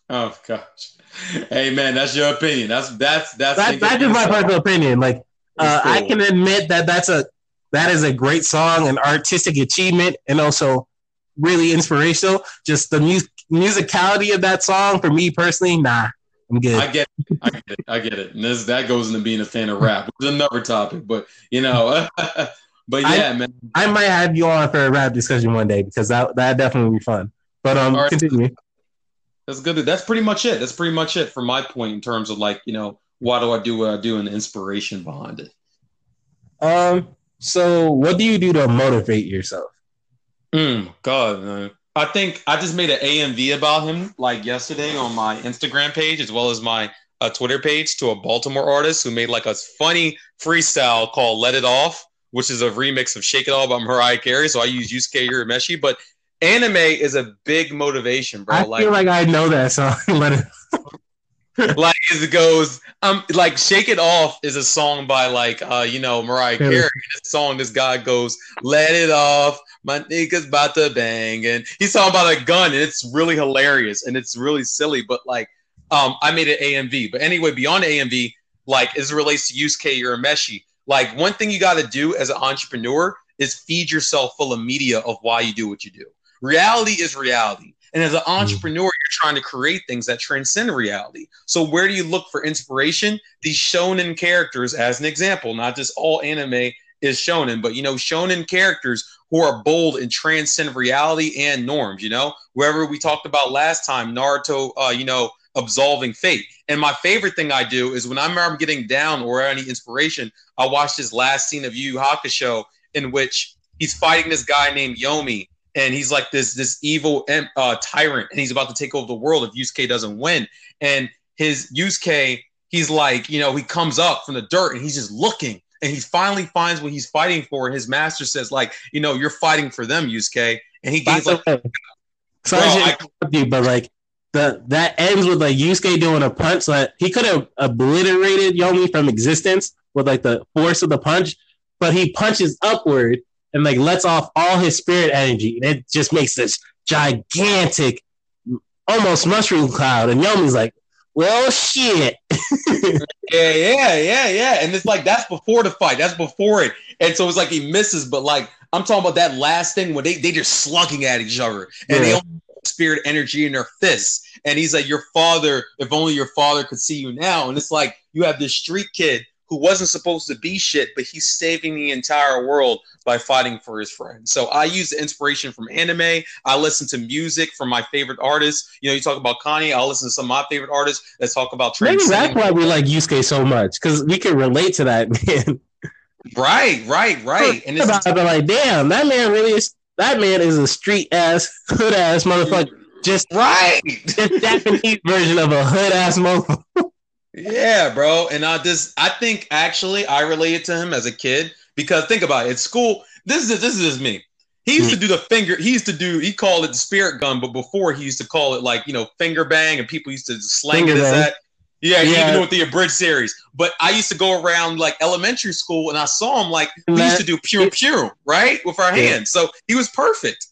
oh gosh. Hey man, that's your opinion. That's that's that's that, that's just my personal opinion. Like uh, cool. I can admit that that's a that is a great song, an artistic achievement, and also really inspirational. Just the mu- musicality of that song for me personally, nah, I'm good. I get, it. I get it. I get it. And this that goes into being a fan of rap, which is another topic. But you know, but yeah, I, man. I might have you on for a rap discussion one day because that that definitely be fun. But um, right. continue. That's good. That's pretty much it. That's pretty much it from my point in terms of like you know why do I do what I do and the inspiration behind it. Um. So, what do you do to motivate yourself? Mm, God, man. I think I just made an AMV about him like yesterday on my Instagram page as well as my uh, Twitter page to a Baltimore artist who made like a funny freestyle called "Let It Off," which is a remix of "Shake It All" by Mariah Carey. So I use Yusuke Urameshi, but anime is a big motivation, bro. I like, feel like I know that song. Let it. like it goes, um, like "Shake It Off" is a song by like uh, you know Mariah Carey. This song, this guy goes, "Let it off." My nigga's about to bang, and he's talking about a gun, and it's really hilarious and it's really silly. But like, um, I made an AMV. But anyway, beyond AMV, like as it relates to Yusuke Urameshi, like one thing you got to do as an entrepreneur is feed yourself full of media of why you do what you do. Reality is reality. And as an mm. entrepreneur, you're trying to create things that transcend reality. So where do you look for inspiration? These shonen characters, as an example, not just all anime is shonen, but you know, shonen characters who are bold and transcend reality and norms. You know, wherever we talked about last time, Naruto, uh, you know, absolving fate. And my favorite thing I do is when I'm, I'm getting down or any inspiration, I watch this last scene of Yu Yu Hakusho in which he's fighting this guy named Yomi and he's like this this evil uh, tyrant, and he's about to take over the world if Yusuke doesn't win. And his Yusuke, he's like, you know, he comes up from the dirt and he's just looking, and he finally finds what he's fighting for. And his master says, like, you know, you're fighting for them, Yusuke, and he gains like. Sorry I, you, but like the that ends with like Yusuke doing a punch that he could have obliterated Yomi from existence with like the force of the punch, but he punches upward and like lets off all his spirit energy, and it just makes this gigantic, almost mushroom cloud. And Yomi's like, "Well, shit." yeah, yeah, yeah, yeah. And it's like that's before the fight. That's before it. And so it's like he misses, but like I'm talking about that last thing when they they just slugging at each other and yeah. they spirit energy in their fists. And he's like, Your father, if only your father could see you now. And it's like you have this street kid who wasn't supposed to be shit, but he's saving the entire world by fighting for his friend. So I use the inspiration from anime. I listen to music from my favorite artists. You know, you talk about Kanye. I'll listen to some of my favorite artists that talk about. Maybe that's exactly why we like Yusuke so much because we can relate to that man. Right, right, right. And it's about like, damn, that man really is. That man is a street ass, hood ass motherfucker. Just right, just Japanese version of a hood ass motherfucker. Yeah, bro. And I just I think actually I related to him as a kid because think about it. At school, this is this is just me. He used to do the finger. He used to do. He called it the spirit gun, but before he used to call it like you know finger bang, and people used to slang finger it as that. Yeah, yeah. even with the abridged series. But I used to go around like elementary school, and I saw him like we used to do pure pure right with our hands. So he was perfect.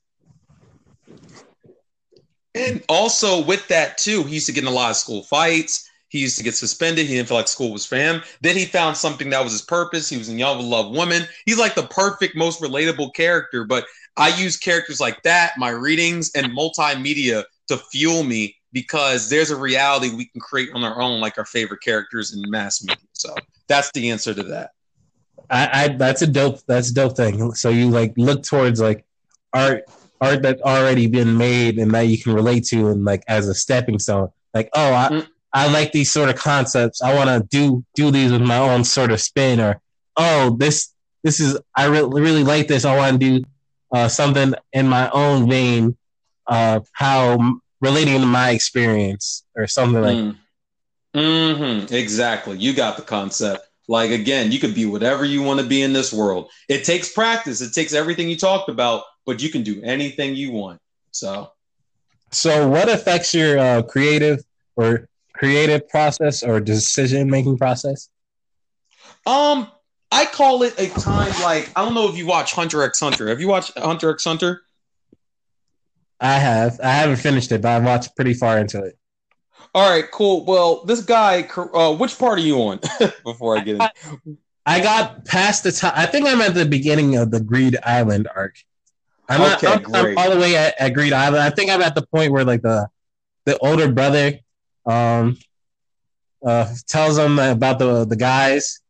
And also with that too, he used to get in a lot of school fights. He used to get suspended. He didn't feel like school was for him. Then he found something that was his purpose. He was in Young Love Woman. He's like the perfect, most relatable character. But I use characters like that, my readings, and multimedia to fuel me because there's a reality we can create on our own, like our favorite characters in mass media. So that's the answer to that. I, I that's a dope that's a dope thing. So you like look towards like art art that's already been made and that you can relate to and like as a stepping stone. Like, oh, I, mm. I like these sort of concepts. I want to do do these with my own sort of spin, or oh, this this is I really really like this. I want to do uh, something in my own vein, uh, how relating to my experience or something like. Mm. Mm-hmm. Exactly. You got the concept. Like again, you could be whatever you want to be in this world. It takes practice. It takes everything you talked about, but you can do anything you want. So, so what affects your uh, creative or creative process or decision making process? Um, I call it a time like I don't know if you watch Hunter x Hunter. Have you watched Hunter x Hunter? I have. I haven't finished it, but I've watched pretty far into it. All right, cool. Well, this guy, uh, which part are you on? Before I get in, I got past the time. I think I'm at the beginning of the Greed Island arc. I'm okay, not. I'm, I'm all the way at, at, Greed Island. I think I'm at the point where like the the older brother um uh tells them about the the guys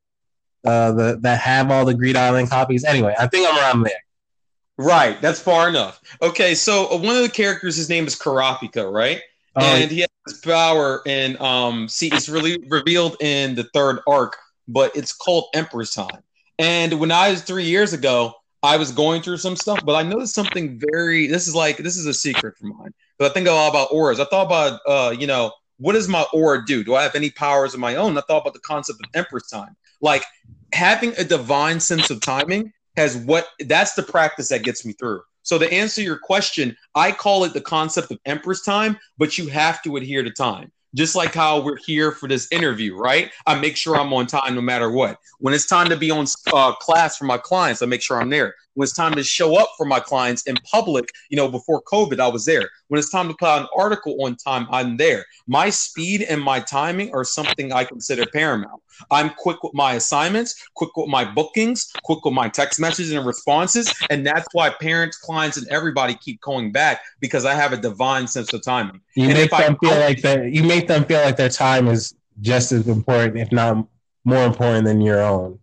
uh the, that have all the Greed Island copies. Anyway, I think I'm around there. Right, that's far enough. Okay, so uh, one of the characters, his name is Karapika, right? Oh, and he has power, and um, see, it's really revealed in the third arc, but it's called Emperor's Time. And when I was three years ago, I was going through some stuff, but I noticed something very. This is like this is a secret for mine. But I think a lot about auras. I thought about, uh, you know, what does my aura do? Do I have any powers of my own? I thought about the concept of empress Time, like having a divine sense of timing has what that's the practice that gets me through. So to answer your question, I call it the concept of empress time, but you have to adhere to time. Just like how we're here for this interview, right? I make sure I'm on time no matter what. When it's time to be on uh, class for my clients, I make sure I'm there. When it's time to show up for my clients in public, you know, before COVID, I was there. When it's time to put out an article on time, I'm there. My speed and my timing are something I consider paramount. I'm quick with my assignments, quick with my bookings, quick with my text messages and responses. And that's why parents, clients, and everybody keep going back because I have a divine sense of timing. You and make them I, feel like that you make them feel like their time is just as important, if not more important than your own.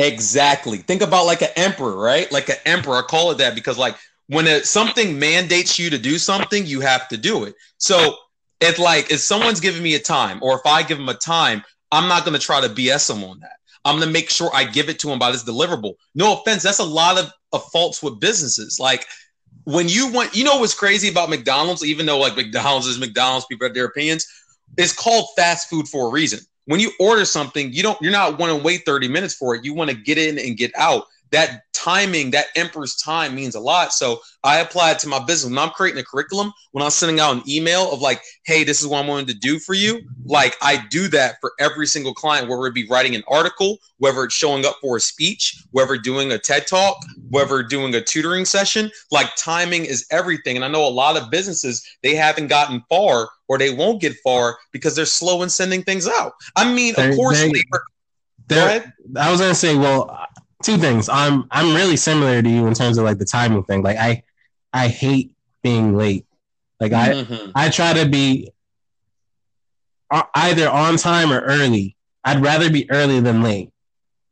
Exactly. Think about like an emperor, right? Like an emperor. I call it that because like when something mandates you to do something, you have to do it. So it's like if someone's giving me a time, or if I give them a time, I'm not going to try to BS them on that. I'm going to make sure I give it to them by this deliverable. No offense, that's a lot of, of faults with businesses. Like when you want, you know what's crazy about McDonald's, even though like McDonald's is McDonald's, people have their opinions. It's called fast food for a reason when you order something, you don't you're not want to wait 30 minutes for it. You want to get in and get out that timing, that emperor's time means a lot. So I apply it to my business. When I'm creating a curriculum, when I'm sending out an email of like, hey, this is what I'm going to do for you, like I do that for every single client, whether it be writing an article, whether it's showing up for a speech, whether doing a TED talk, whether doing a tutoring session, like timing is everything. And I know a lot of businesses, they haven't gotten far or they won't get far because they're slow in sending things out. I mean, of course, they, labor. I was going to say, well, two things. I'm I'm really similar to you in terms of like the timing thing. Like I I hate being late. Like I mm-hmm. I try to be either on time or early. I'd rather be early than late.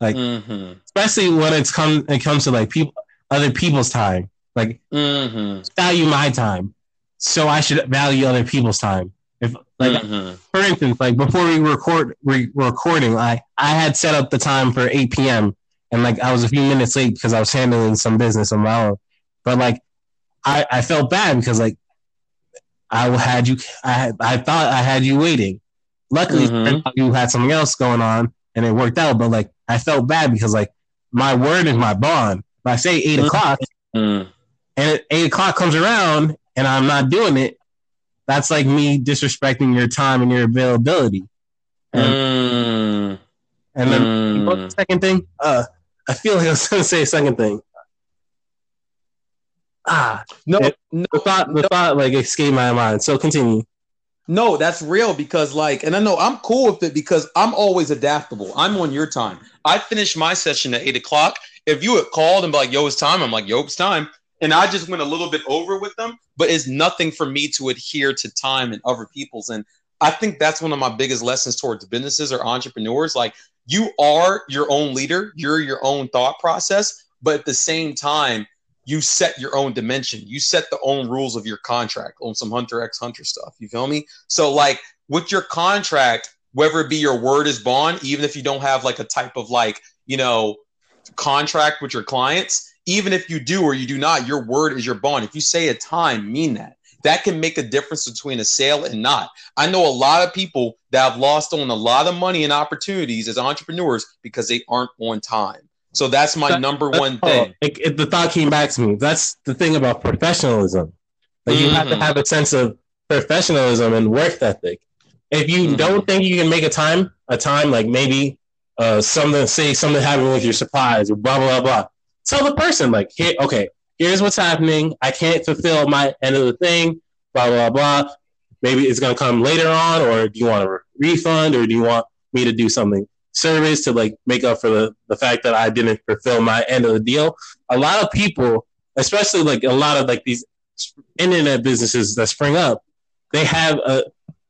Like mm-hmm. especially when it's come it comes to like people other people's time. Like mm-hmm. value my time, so I should value other people's time. If like mm-hmm. for instance, like before we record re- recording, I I had set up the time for eight p.m and like I was a few minutes late because I was handling some business on my own. But like I, I felt bad because like I had you I had, I thought I had you waiting. Luckily mm-hmm. you had something else going on and it worked out. But like I felt bad because like my word is my bond. If I say 8 mm-hmm. o'clock mm-hmm. and eight o'clock comes around and I'm not doing it, that's like me disrespecting your time and your availability. And, mm. and then mm. the second thing, uh, I feel like I was going to say a second thing. Ah, no, it, no the thought, the no. thought like escaped my mind. So continue. No, that's real because like, and I know I'm cool with it because I'm always adaptable. I'm on your time. I finished my session at eight o'clock. If you had called and be like, "Yo, it's time," I'm like, "Yo, it's time," and I just went a little bit over with them. But it's nothing for me to adhere to time and other people's. And I think that's one of my biggest lessons towards businesses or entrepreneurs. Like you are your own leader, you're your own thought process, but at the same time, you set your own dimension. You set the own rules of your contract on some Hunter X Hunter stuff. You feel me? So like with your contract, whether it be your word is bond, even if you don't have like a type of like, you know, contract with your clients, even if you do or you do not, your word is your bond. If you say a time, mean that. That can make a difference between a sale and not. I know a lot of people that have lost on a lot of money and opportunities as entrepreneurs because they aren't on time. So that's my that, number one thing. It, it, the thought came back to me. That's the thing about professionalism. Like mm-hmm. you have to mm-hmm. have a sense of professionalism and work ethic. If you mm-hmm. don't think you can make a time, a time like maybe uh, something, say something happened with your supplies or blah blah blah, tell the person like, hey, okay, here's what's happening. I can't fulfill my end of the thing. Blah blah blah. Maybe it's gonna come later on, or do you want a refund, or do you want me to do something service to like make up for the, the fact that I didn't fulfill my end of the deal? A lot of people, especially like a lot of like these internet businesses that spring up, they have a,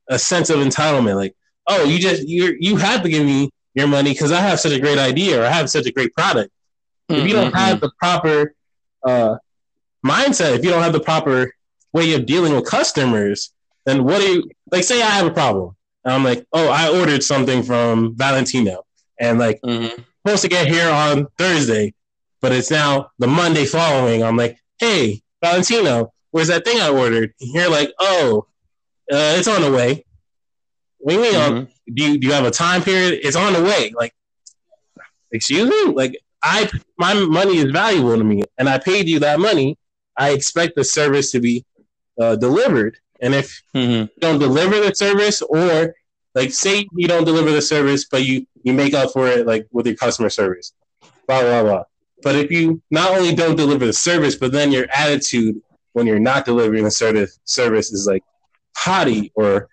a sense of entitlement. Like, oh, you just you you have to give me your money because I have such a great idea or I have such a great product. Mm-hmm. If you don't have mm-hmm. the proper uh, mindset, if you don't have the proper way of dealing with customers, then what do you like? Say I have a problem. I'm like, oh, I ordered something from Valentino, and like mm-hmm. supposed to get here on Thursday, but it's now the Monday following. I'm like, hey, Valentino, where's that thing I ordered? And you're like, oh, uh, it's on the way. What do you mean? Mm-hmm. Do you do you have a time period? It's on the way. Like, excuse me? Like, I my money is valuable to me, and I paid you that money. I expect the service to be uh, delivered. And if mm-hmm. you don't deliver the service, or like say you don't deliver the service, but you you make up for it like with your customer service, blah blah blah. But if you not only don't deliver the service, but then your attitude when you're not delivering the service service is like haughty or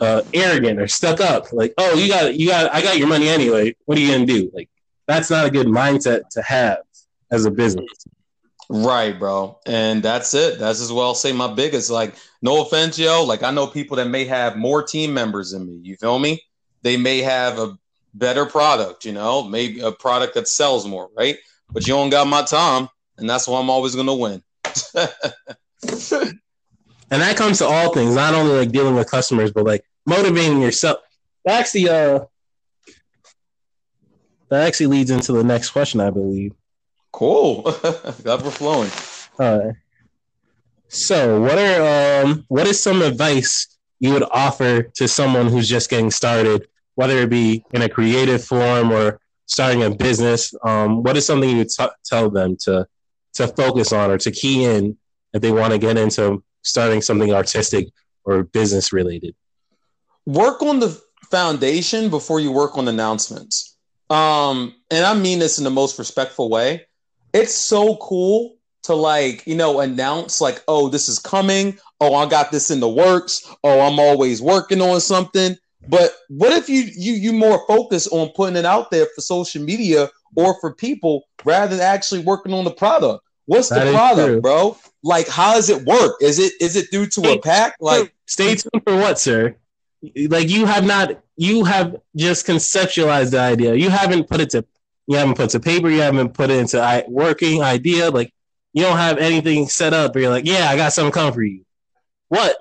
uh, arrogant or stuck up. Like, oh, you got you got I got your money anyway. What are you gonna do? Like, that's not a good mindset to have as a business. Right, bro. And that's it. That's as well say my biggest. Like, no offense, yo. Like, I know people that may have more team members than me. You feel me? They may have a better product, you know, maybe a product that sells more, right? But you don't got my time, and that's why I'm always gonna win. and that comes to all things, not only like dealing with customers, but like motivating yourself. Actually, uh, that actually leads into the next question, I believe. Cool. Glad we're flowing. All right. So, what are um, what is some advice you would offer to someone who's just getting started, whether it be in a creative form or starting a business? Um, what is something you would t- tell them to to focus on or to key in if they want to get into starting something artistic or business related? Work on the foundation before you work on announcements. Um, and I mean this in the most respectful way. It's so cool to like you know announce like oh this is coming. Oh i got this in the works. Oh i'm always working on something. But what if you you you more focus on putting it out there for social media or for people rather than actually working on the product? What's that the product true. bro? Like how does it work? Is it is it due to a pack? like stay tuned for what sir? Like you have not you have just conceptualized the idea you haven't put it to you haven't put to paper. You haven't put it into working idea. Like you don't have anything set up. You're like, yeah, I got something coming for you. What?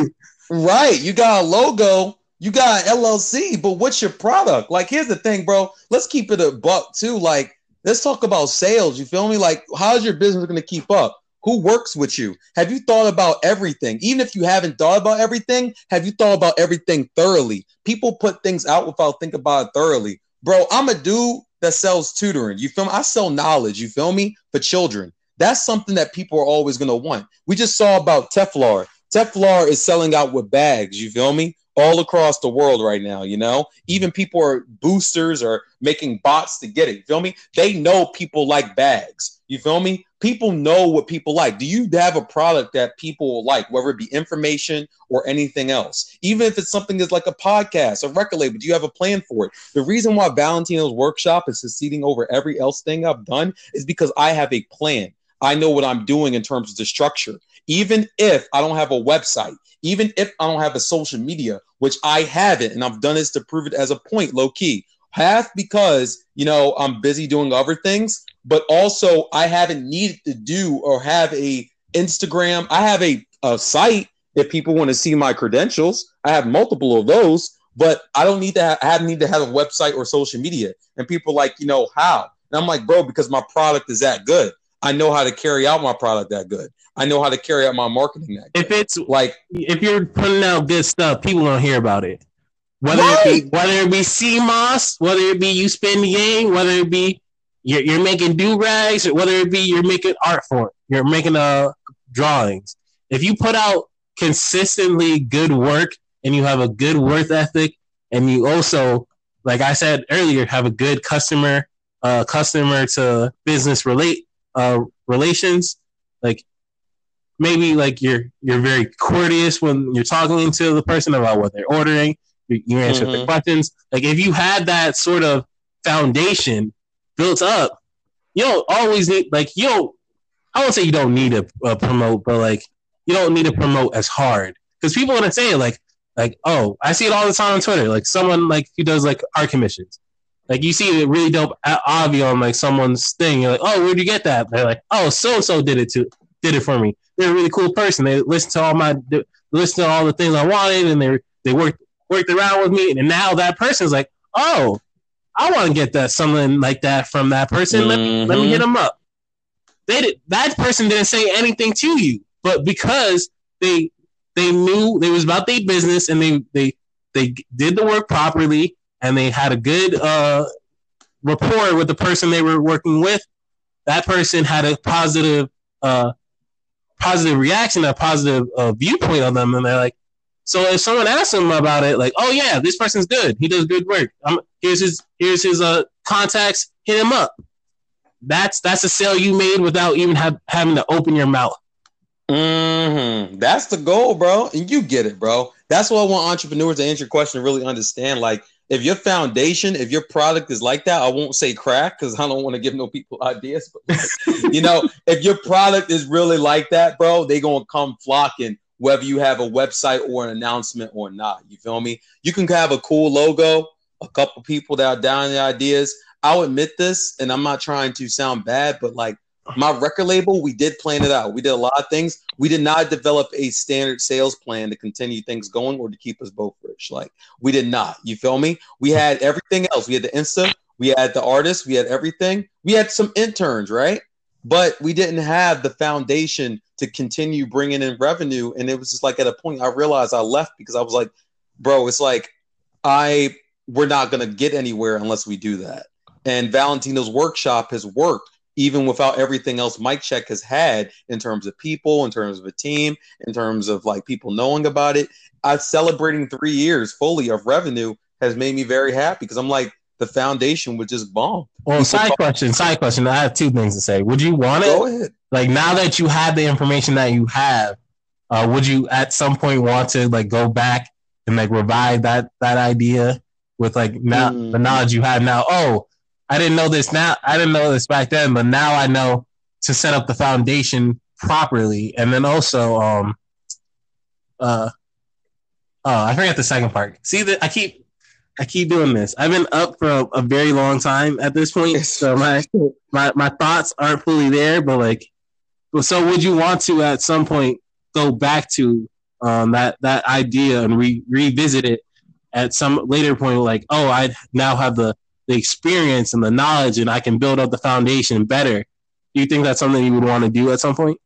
right. You got a logo. You got an LLC, but what's your product? Like, here's the thing, bro. Let's keep it a buck too. Like, let's talk about sales. You feel me? Like, how's your business going to keep up? Who works with you? Have you thought about everything? Even if you haven't thought about everything, have you thought about everything thoroughly? People put things out without thinking about it thoroughly. Bro, I'm a dude that sells tutoring. You feel me? I sell knowledge, you feel me? For children. That's something that people are always to want. We just saw about Telfar. Telfar is selling out with bags, you feel me? All across the world right now, you know? Even people are boosters or making bots to get it. You feel me? They know people like bags. You feel me? people know what people like. Do you have a product that people like, whether it be information or anything else? Even if it's something that's like a podcast, a record label, do you have a plan for it? The reason why Valentino's workshop is succeeding over every else thing I've done is because I have a plan. I know what I'm doing in terms of the structure. Even if I don't have a website, even if I don't have a social media, which I have it, and I've done this to prove it as a point, low key. Half because you know I'm busy doing other things, but also I haven't needed to do or have a Instagram. I have a, a site if people want to see my credentials. I have multiple of those, but I don't need to have, I have need to have a website or social media. And people like, you know, how? And I'm like, bro, because my product is that good. I know how to carry out my product that good. I know how to carry out my marketing that good. If it's like if you're putting out good stuff, people don't hear about it. Whether right. it be whether it be CMOS, whether it be you spin the game, whether it be you're, you're making do rags, or whether it be you're making art for you're making uh drawings. If you put out consistently good work and you have a good work ethic, and you also, like I said earlier, have a good customer uh customer to business relate uh relations, like maybe like you're you're very courteous when you're talking to the person about what they're ordering you answer mm-hmm. the questions. Like if you had that sort of foundation built up, you don't always need like you don't. I won't say you don't need to uh, promote, but like you don't need to promote as hard because people want to say like like oh I see it all the time on Twitter. Like someone like who does like art commissions. Like you see it really dope Avi on like someone's thing. You're like, oh, where'd you get that? They're like, oh, so and so did it to did it for me. They're a really cool person. They listen to all my listen to all the things I wanted, and they they worked worked around with me, and now that person's like, oh, I want to get that something like that from that person. Let me let me hit them up. They did that person didn't say anything to you, but because they they knew it was about their business and they they they did the work properly and they had a good uh, rapport with the person they were working with. That person had a positive uh, positive reaction, a positive uh, viewpoint on them, and they're like, so if someone asks him about it, like, oh yeah, this person's good, he does good work. Here's his here's his uh contacts, hit him up. That's that's a sale you made without even have, having to open your mouth. Mm-hmm. That's the goal, bro, and you get it, bro. That's what I want entrepreneurs to answer your question really understand. Like, if your foundation, if your product is like that, I won't say crack because I don't want to give no people ideas. But you know, if your product is really like that, bro, they gonna come flocking whether you have a website or an announcement or not. You feel me? You can have a cool logo, a couple people that are down the ideas. I'll admit this, and I'm not trying to sound bad, but like my record label, we did plan it out. We did a lot of things. We did not develop a standard sales plan to continue things going or to keep us both rich. Like we did not. You feel me? We had everything else. We had the Insta, we had the artists, we had everything. We had some interns, right? But we didn't have the foundation to continue bringing in revenue. And it was just like at a point I realized I left because I was like, bro, it's like I we're not gonna get anywhere unless we do that. And Valentino's workshop has worked even without everything else Mike Check has had in terms of people, in terms of a team, in terms of like people knowing about it. I celebrating three years fully of revenue has made me very happy because I'm like, the foundation would just bomb. Well, side question, side question. I have two things to say. Would you want Go it? Ahead. Like now that you have the information that you have, uh, would you at some point want to like go back and like revive that that idea with like now mm. the knowledge you have now? Oh, I didn't know this now. I didn't know this back then, but now I know to set up the foundation properly, and then also um uh oh I forgot the second part. See that I keep I keep doing this. I've been up for a, a, very long time at this point, so my my my thoughts aren't fully there. But like, so would you want to at some point go back to um, that that idea and re- revisit it at some later point? Like, oh, I now have the the experience and the knowledge, and I can build up the foundation better. Do you think that's something you would want to do at some point?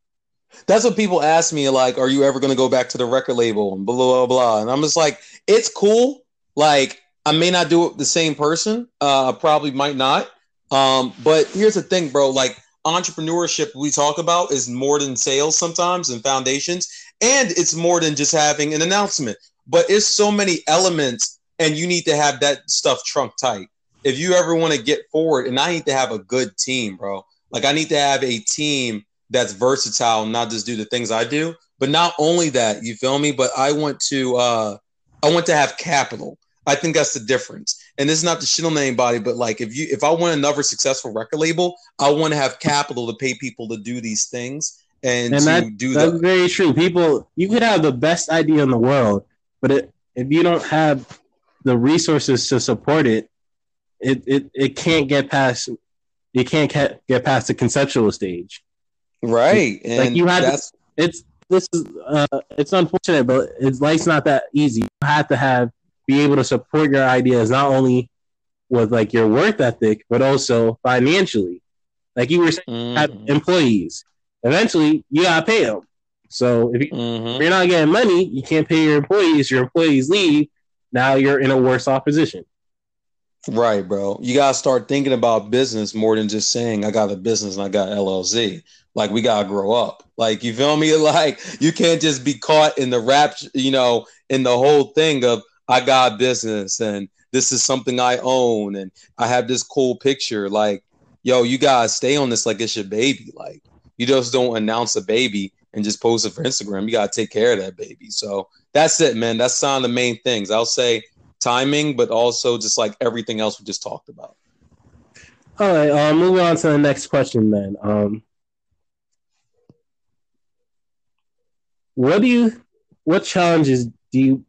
That's what people ask me. Like, are you ever going to go back to the record label and blah blah blah? And I'm just like, it's cool. Like I may not do it with the same person. Uh, probably might not. Um, but here's the thing, bro. Like entrepreneurship we talk about is more than sales sometimes and foundations, and it's more than just having an announcement. But it's so many elements, and you need to have that stuff trunk tight. If you ever want to get forward, and I need to have a good team, bro. Like I need to have a team that's versatile, not just do the things I do. But not only that, you feel me? But I want to uh I want to have capital. I think that's the difference. And this is not to shit on anybody, but like if you if I want another successful record label, I want to have capital to pay people to do these things and, and to that, do that's the- very true. People, you could have the best idea in the world, but it, if you don't have the resources to support it, it it, it can't get past it can't get past the conceptual stage. Right, and like you had to, it's this is uh, it's unfortunate, but it's life's not that easy. You have to have be able to support your ideas not only with like your work ethic, but also financially. Like you were saying, mm-hmm. employees. Eventually, you gotta pay them. So if, you, mm-hmm. if you're not getting money, you can't pay your employees. Your employees leave. Now you're in a worse off position. Right, bro. You gotta start thinking about business more than just saying I got a business and I got LLC. Like we gotta grow up. Like you feel me? Like you can't just be caught in the rap, you know, in the whole thing of I got business and this is something I own and I have this cool picture. Like, yo, you gotta stay on this like it's your baby. Like you just don't announce a baby and just post it for Instagram. You gotta take care of that baby. So that's it, man. That's some of the main things. I'll say timing, but also just like everything else we just talked about. All right, uh, moving on to the next question then. Um, what do you, what challenges do you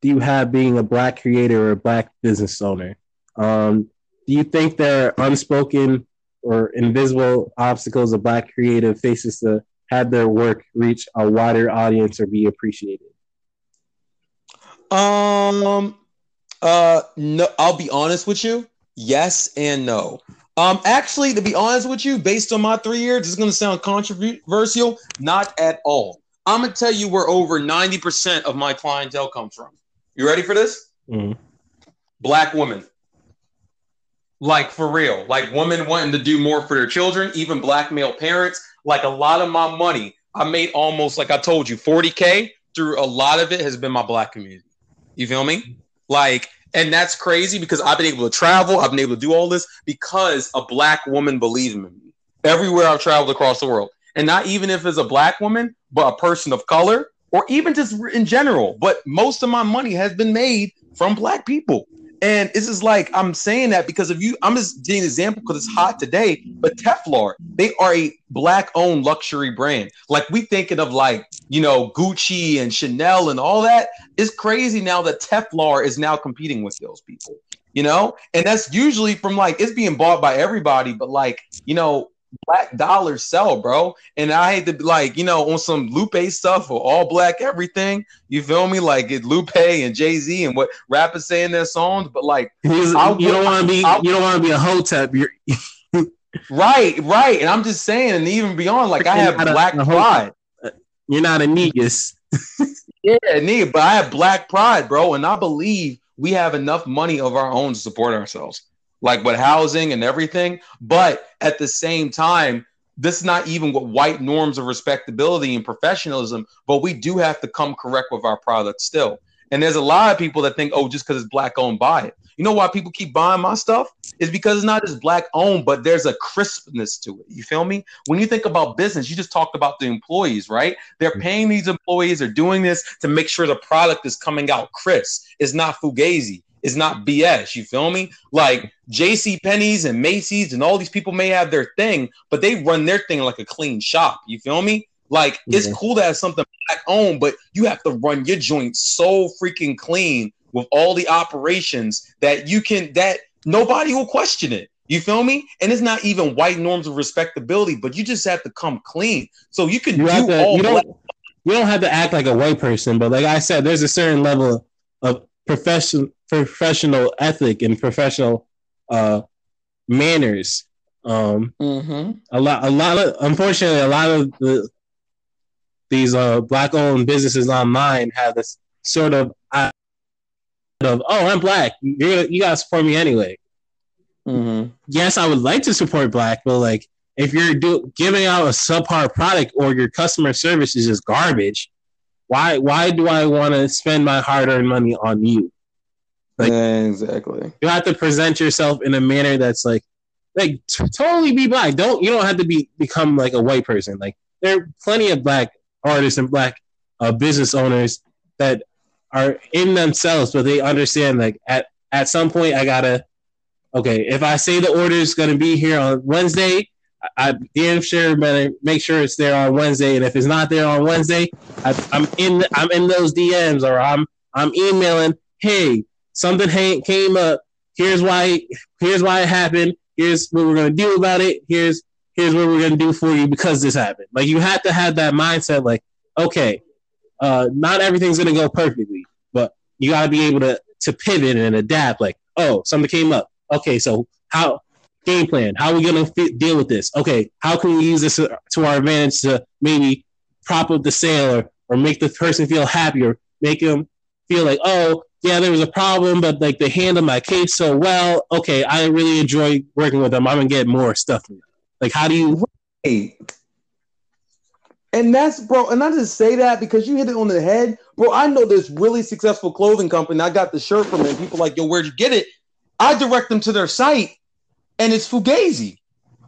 do you have being a black creator or a black business owner? Um, do you think there are unspoken or invisible obstacles a black creative faces to have their work reach a wider audience or be appreciated? Um, uh, no, I'll be honest with you. Yes and no. Um, actually, to be honest with you, based on my three years, this is going to sound controversial. Not at all. I'm going to tell you where over 90% of my clientele comes from. You ready for this? Mm-hmm. Black women. Like for real. Like women wanting to do more for their children, even black male parents. Like a lot of my money, I made almost like I told you, 40K through a lot of it has been my black community. You feel me? Like, and that's crazy because I've been able to travel, I've been able to do all this because a black woman believes in me everywhere I've traveled across the world. And not even if it's a black woman, but a person of color, or even just in general. But most of my money has been made from black people. And this is like I'm saying that because of you, I'm just giving an example because it's hot today. But Telfar, they are a black-owned luxury brand. Like we thinking of like you know Gucci and Chanel and all that. It's crazy now that Telfar is now competing with those people. You know, and that's usually from like it's being bought by everybody, but like you know black dollars sell, bro. And I hate to be like, you know, on some Lupe stuff or all black everything. You feel me? Like it Lupe and Jay Z and what rappers say in their songs, but like you don't want to be I, you don't want to be a hotep. You're right, right. And I'm just saying, and even beyond, like I have black a, pride. You're not a negus. yeah, nigga, but I have black pride, bro, and I believe we have enough money of our own to support ourselves like with housing and everything. But at the same time, this is not even what white norms of respectability and professionalism, but we do have to come correct with our product still. And there's a lot of people that think, oh, just because it's black owned, buy it. You know why people keep buying my stuff? Is because it's not just black owned, but there's a crispness to it. You feel me? When you think about business, you just talked about the employees, right? They're mm-hmm. paying these employees, they're doing this to make sure the product is coming out crisp. It's not fugazi is not BS. You feel me? Like JC Penney's and Macy's and all these people may have their thing, but they run their thing like a clean shop. You feel me? Like it's cool to have something back owned, but you have to run your joint so freaking clean with all the operations that you can that nobody will question it. You feel me? And it's not even white norms of respectability, but you just have to come clean. So you can you do to, all you don't, you don't have to act like a white person, but like I said, there's a certain level of professional professional ethic and professional uh, manners. Um, mm-hmm. A lot, a lot of, unfortunately, a lot of the these uh, black-owned businesses online have this sort of of oh, I'm black, You're, you gotta support me anyway. Mm-hmm. Yes, I would like to support black, but like if you're do, giving out a subpar product or your customer service is just garbage, why why do I want to spend my hard earned money on you? Like exactly. You have to present yourself in a manner that's like like t- totally be black. Don't you don't have to be become like a white person. Like there are plenty of black artists and black uh, business owners that are in themselves, but they understand like at at some point I gotta okay, if I say the order is gonna be here on Wednesday, I damn sure better make sure it's there on Wednesday. And if it's not there on Wednesday, I, am in I'm in those DMs or I'm I'm emailing. Hey, something came up. Here's why. Here's why it happened. Here's what we're gonna do about it. Here's here's what we're gonna do for you because this happened. Like you have to have that mindset. Like okay, uh, not everything's gonna go perfectly, but you gotta be able to to pivot and adapt. Like oh, something came up. Okay, so how game plan. How are we going to deal with this? Okay, how can we use this to our advantage to maybe prop up the sale or, make the person feel happier, make them feel like, oh, yeah, there was a problem, but like they handled my case so well. Okay, I really enjoy working with them. I'm gonna get more stuff. Like, how do you? Right. And that's bro, and I just say that because you hit it on the head, bro. I know this really successful clothing company. I got the shirt from them. People like, yo, where'd you get it? I direct them to their site, and it's Fugazi.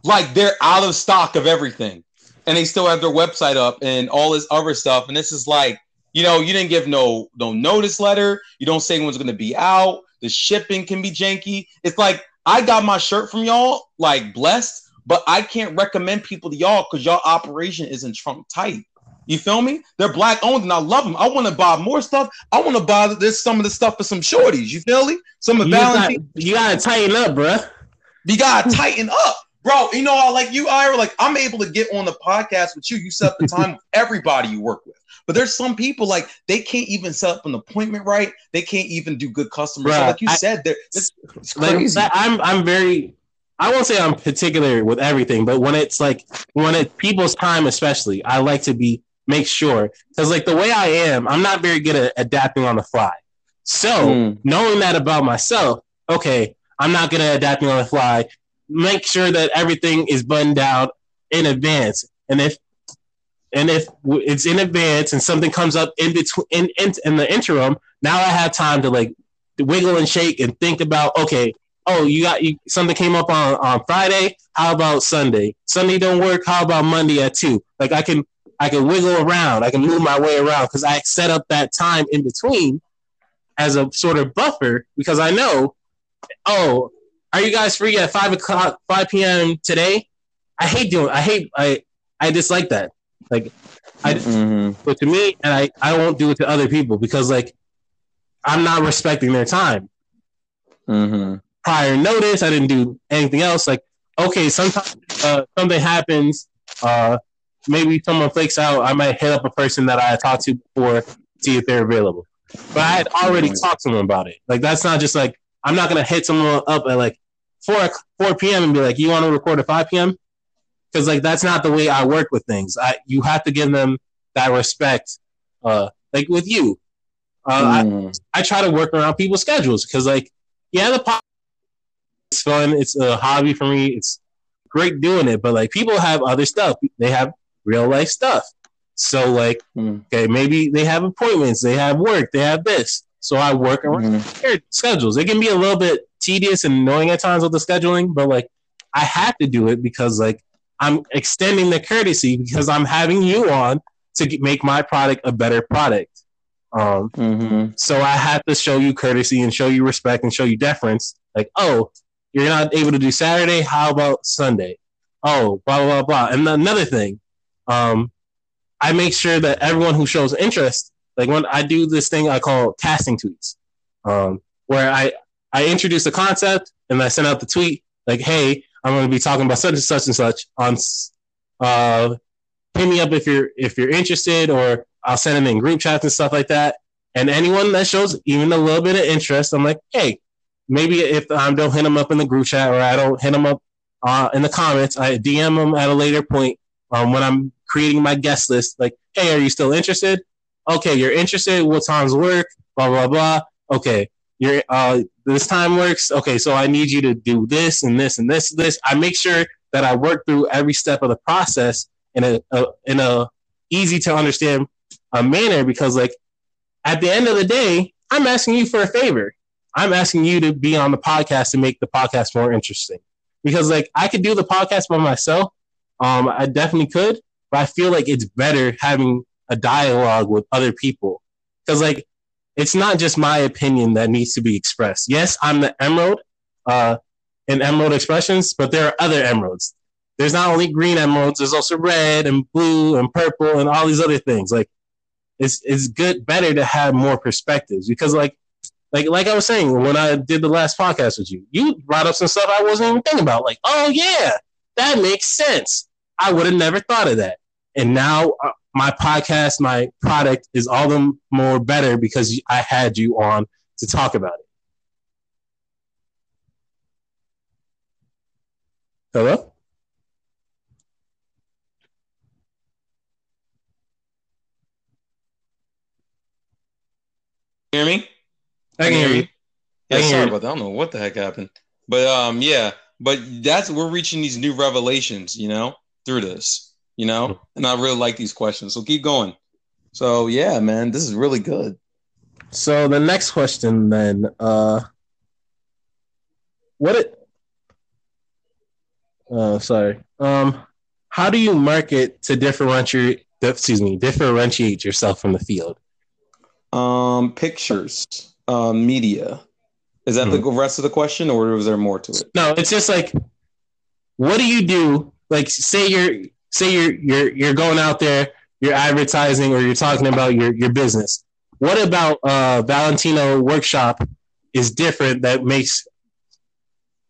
Like they're out of stock of everything, and they still have their website up and all this other stuff. And this is like you know, you didn't give no no notice letter. You don't say when's going to be out. The shipping can be janky. It's like I got my shirt from y'all, like blessed, but I can't recommend people to y'all because y'all operation isn't trunk tight. You feel me? They're black owned and I love them. I want to buy more stuff. I want to buy this some of the stuff for some shorties. You feel me? Some of you, got, you gotta tighten up, bro. You gotta tighten up, bro. You know, I like you, Jaira. Like I'm able to get on the podcast with you. You set the time with everybody you work with. But there's some people like they can't even set up an appointment right. They can't even do good customer. Like you I, said, they're, it's, it's crazy. Like, I'm I'm very I won't say I'm particular with everything, but when it's like when it's people's time, especially, I like to be make sure because like the way I am, I'm not very good at adapting on the fly. So mm. knowing that about myself, okay, I'm not good at adapting on the fly. Make sure that everything is buttoned down in advance. And if and if it's in advance and something comes up in between in, in, in the interim, now I have time to like wiggle and shake and think about okay, oh you got you, something came up on on Friday. How about Sunday? Sunday don't work. How about Monday at two? Like I can I can wiggle around. I can move my way around because I set up that time in between as a sort of buffer because I know, oh, are you guys free at five o'clock, five p.m. today? I hate doing. I hate. I I dislike that. Like, I, mm-hmm. but to me, and I, I won't do it to other people because like, I'm not respecting their time. Mm-hmm. Prior notice, I didn't do anything else. Like, okay, sometimes uh, something happens. Uh, maybe someone flakes out. I might hit up a person that I talked to before, see if they're available. But I had already mm-hmm. talked to them about it. Like, that's not just like I'm not gonna hit someone up at like four four p.m. and be like, "You want to record at five p.m." because like that's not the way I work with things. I you have to give them that respect. Uh, like with you, uh, mm. I, I try to work around people's schedules because like yeah, the pop it's fun. It's a hobby for me. It's great doing it, but like people have other stuff. They have real life stuff. So like, mm. okay, maybe they have appointments, they have work, they have this. So I work around mm. their schedules. It can be a little bit tedious and annoying at times with the scheduling, but like I have to do it because like I'm extending the courtesy because I'm having you on to make my product a better product. Um, mm-hmm. So I have to show you courtesy and show you respect and show you deference. Like, oh, you're not able to do Saturday. How about Sunday? Oh, blah blah blah. And another thing, um, I make sure that everyone who shows interest, like when I do this thing I call casting tweets, um, where I I introduce a concept and I send out the tweet like, hey, I'm going to be talking about such and such and such on. Uh, hit me up if you're if you're interested, or I'll send them in group chats and stuff like that. And anyone that shows even a little bit of interest, I'm like, hey, maybe if I don't hit them up in the group chat or I don't hit them up uh, in the comments, I DM them at a later point um, when I'm creating my guest list. Like, hey, are you still interested? Okay, you're interested. What times work? Blah blah blah. Okay, you're uh, this time works. Okay, so I need you to do this and this and this and this. I make sure that I work through every step of the process in a, a in a easy to understand uh, manner because like at the end of the day, I'm asking you for a favor. I'm asking you to be on the podcast to make the podcast more interesting. Because like I could do the podcast by myself. Um, I definitely could, but I feel like it's better having a dialogue with other people. Because like it's not just my opinion that needs to be expressed. Yes, I'm the emerald uh, in Emerald Expressions, but there are other emeralds. There's not only green emeralds, there's also red and blue and purple and all these other things. Like it's it's good better to have more perspectives because like like like I was saying when I did the last podcast with you, you brought up some stuff I wasn't even thinking about. Like, oh yeah, that makes sense. I would have never thought of that. And now uh, my podcast, my product is all the more better because I had you on to talk about it. Hello. Hear me? I can hear you. Yeah, I can sorry hear you. about that. I don't know what the heck happened. But um yeah, but that's we're reaching these new revelations, you know, through this, you know? And I really like these questions. So keep going. So yeah, man, this is really good. So the next question then, uh what it uh sorry. Um how do you market to differentiate excuse me, differentiate yourself from the field? Um pictures, um media. Is that the rest of the question or was there more to it? No, it's just like what do you do? Like say you're say you're you're you're going out there, you're advertising or you're talking about your your business. What about uh Valentino workshop is different that makes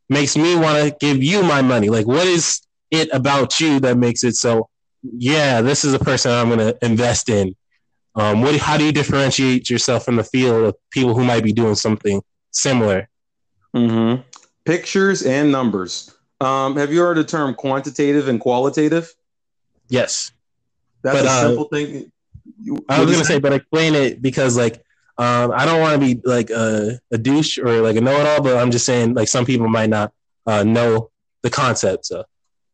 makes me want to give you my money? Like what is it about you that makes it so yeah, this is a person I'm going to invest in. Um, what, how do you differentiate yourself from the field of people who might be doing something similar? Mm-hmm. Pictures and numbers. Um, have you heard the term quantitative and qualitative? Yes. That's But, a uh, simple thing. You- I was gonna say, but explain it because like um, I don't want to be like a, a douche or like a know-it-all, but I'm just saying like some people might not uh, know the concept. So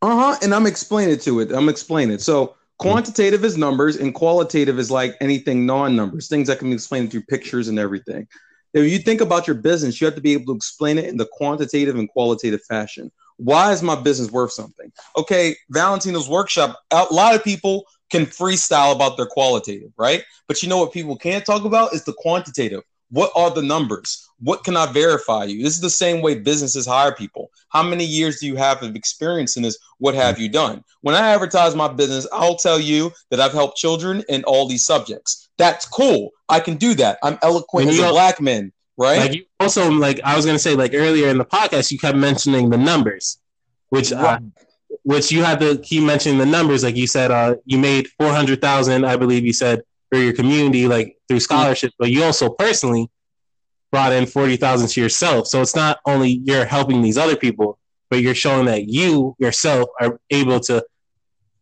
Uh huh. And I'm explaining to it. I'm explaining it. So quantitative is numbers, and qualitative is like anything non-numbers, things that can be explained through pictures and everything. If you think about your business, you have to be able to explain it in the quantitative and qualitative fashion. Why is my business worth something? Okay, Valentino's workshop. A lot of people can freestyle about their qualitative, right? But you know what people can't talk about is the quantitative. What are the numbers? What can I verify you? This is the same way businesses hire people. How many years do you have of experience in this? What have you done? When I advertise my business, I'll tell you that I've helped children in all these subjects. That's cool. I can do that. I'm eloquent as a black man, right? like you also like I was gonna say like earlier in the podcast you kept mentioning the numbers, which uh, which you had to keep mentioning the numbers. Like you said, uh, you made four hundred thousand, I believe you said, for your community, like through scholarships, but you also personally brought in forty thousand to yourself. So it's not only you're helping these other people, but you're showing that you yourself are able to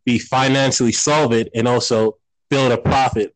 be financially solvent and also build a profit.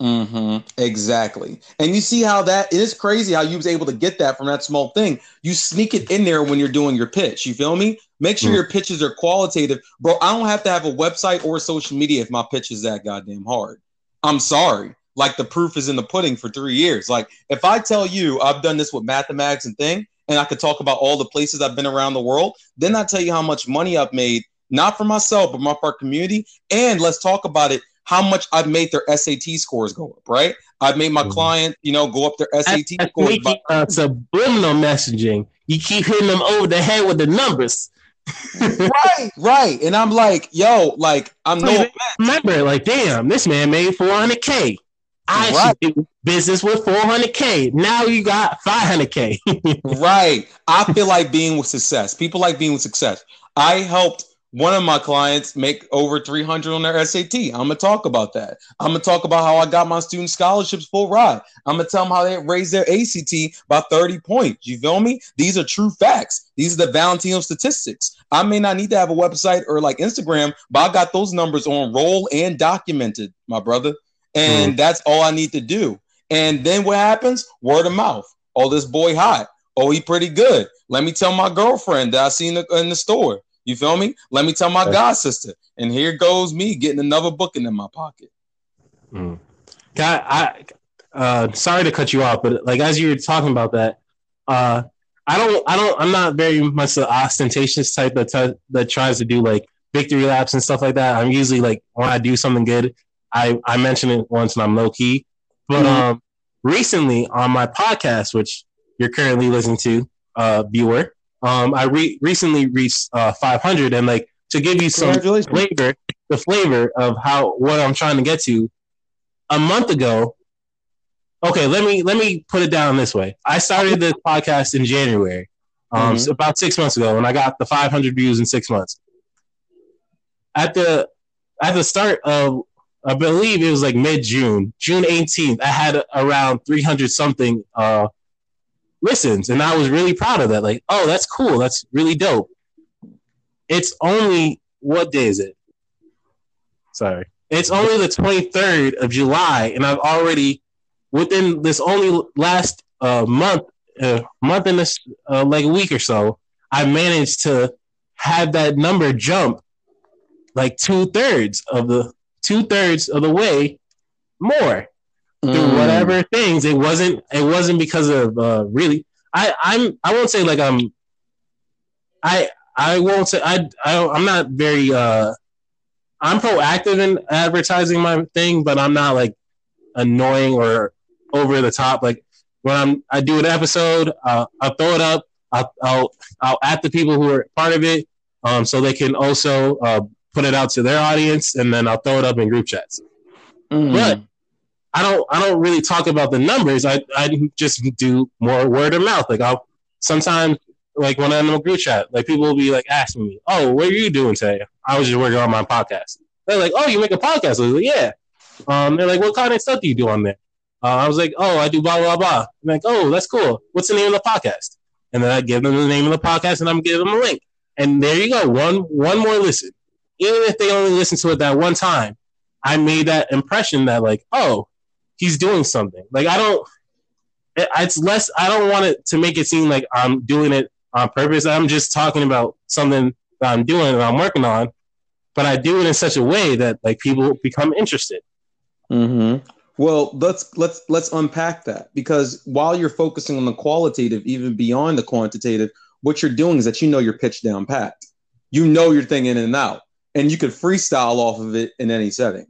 Hmm Exactly. And you see how that it is crazy how you was able to get that from that small thing. You sneak it in there when you're doing your pitch. You feel me? Make sure Mm. your pitches are qualitative. Bro, I don't have to have a website or social media if my pitch is that goddamn hard. I'm sorry. Like the proof is in the pudding for three years. Like if I tell you I've done this with mathematics and thing, and I could talk about all the places I've been around the world, then I tell you how much money I've made, not for myself, but my for community. And let's talk about it, how much I've made their SAT scores go up, right? I've made my Mhm. client, you know, go up their SAT That's scores. making by- uh, subliminal messaging. You keep hitting them over the head with the numbers. right, right. And I'm like, yo, like I'm no Wait, Remember, like, damn, this man made 400K. I Right. should do business with 400K. Now you got 500K. right. I feel like being with success. People like being with success. I helped one of my clients make over 300 on their SAT. I'm gonna talk about that. I'm gonna talk about how I got my student scholarships full ride. I'm gonna tell them how they raised their ACT by 30 points. You feel me? These are true facts. These are the Valentino statistics. I may not need to have a website or like Instagram, but I got those numbers on roll and documented, my brother. And hmm. that's all I need to do. And then what happens? Word of mouth. Oh, this boy hot. Oh, he pretty good. Let me tell my girlfriend that I seen in the store. You feel me? Let me tell my god sister. And here goes me getting another booking in my pocket. Mm. God, I, uh, sorry to cut you off, but like as you were talking about that, uh, I don't, I don't, I'm not very much the ostentatious type that t- that tries to do like victory laps and stuff like that. I'm usually like when I do something good, I I mention it once and I'm low key. But Mhm. um, recently on my podcast, which you're currently listening to, uh, viewer, um, I re- recently reached uh 500, and like to give you some flavor, the flavor of how what I'm trying to get to. A month ago, okay, let me let me put it down this way. I started the podcast in January, um, Mhm. so about six months ago, and I got the 500 views in six months. At the at the start of, I believe it was like mid June, June 18th, I had around 300 something uh, listens, and I was really proud of that. Like, oh, that's cool, that's really dope. it's only what day is it? Sorry, it's only the 23rd of July, and I've already within this only last uh, month, uh, month and this uh, like a week or so, I managed to have that number jump like two thirds of the two thirds of the way more mm. through whatever things. It wasn't it wasn't because of uh, really. I I'm I won't say like I'm. I I won't say I, I I'm not very uh I'm proactive in advertising my thing, but I'm not like annoying or over the top. Like when I'm I do an episode, uh, I'll throw it up. I'll, I'll I'll at the people who are part of it, um, so they can also uh, put it out to their audience, and then I'll throw it up in group chats. Mm. But I don't I don't really talk about the numbers. I I just do more word of mouth. Like I'll sometimes like when I'm in a group chat, like people will be like asking me, "Oh, what are you doing today?" I was just working on my podcast. They're like, "Oh, you make a podcast?" I was like, "Yeah." Um, they're like, "What kind of stuff do you do on there?" Uh, I was like, "Oh, I do blah blah blah." I'm like, "Oh, that's cool. What's the name of the podcast?" And then I give them the name of the podcast, and I'm giving them a link. And there you go, one one more listen. Even if they only listen to it that one time, I made that impression that like, oh, he's doing something. Like I don't. It's less. I don't want it to make it seem like I'm doing it on purpose. I'm just talking about something that I'm doing and I'm working on, but I do it in such a way that like people become interested. Mm-hmm. Well, let's let's let's unpack that because while you're focusing on the qualitative, even beyond the quantitative, what you're doing is that you know your pitch down pat. You know your thing in and out, and you could freestyle off of it in any setting.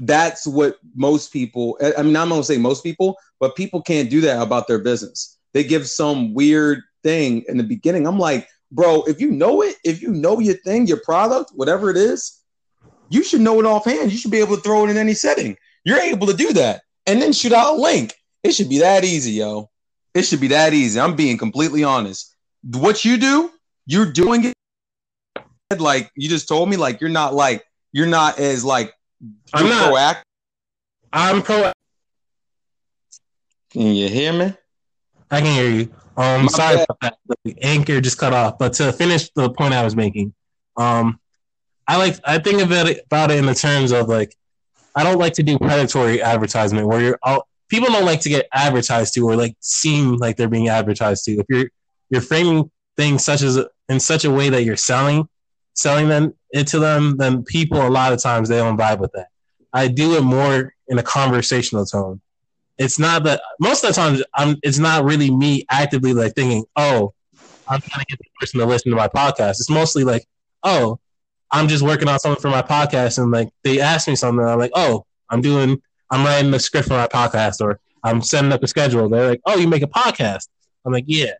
That's what most people. I mean, I'm gonna say most people, but people can't do that about their business. They give some weird thing in the beginning. I'm like, bro, if you know it, if you know your thing, your product, whatever it is, you should know it offhand. You should be able to throw it in any setting. You're able to do that and then shoot out a link. It should be that easy, yo. It should be that easy. I'm being completely honest. What you do, you're doing it like you just told me, like you're not like you're not as like I'm not proactive. I'm pro. Can you hear me? I can hear you. Um, My sorry bad. about that. The anchor just cut off. But to finish the point I was making, um, I like I think about it about it in the terms of like I don't like to do predatory advertisement where you're all, people don't like to get advertised to or like seem like they're being advertised to. If you're you're framing things such as in such a way that you're selling selling them into them, then people a lot of times they don't vibe with that. I do it more in a conversational tone it's not that most of the times I'm it's not really me actively like thinking, oh, I'm trying to get the person to listen to my podcast. It's mostly like, oh, I'm just working on something for my podcast and like they ask me something, I'm like, oh, I'm doing I'm writing the script for my podcast or I'm setting up a schedule. They're like, oh, you make a podcast. I'm like, yeah.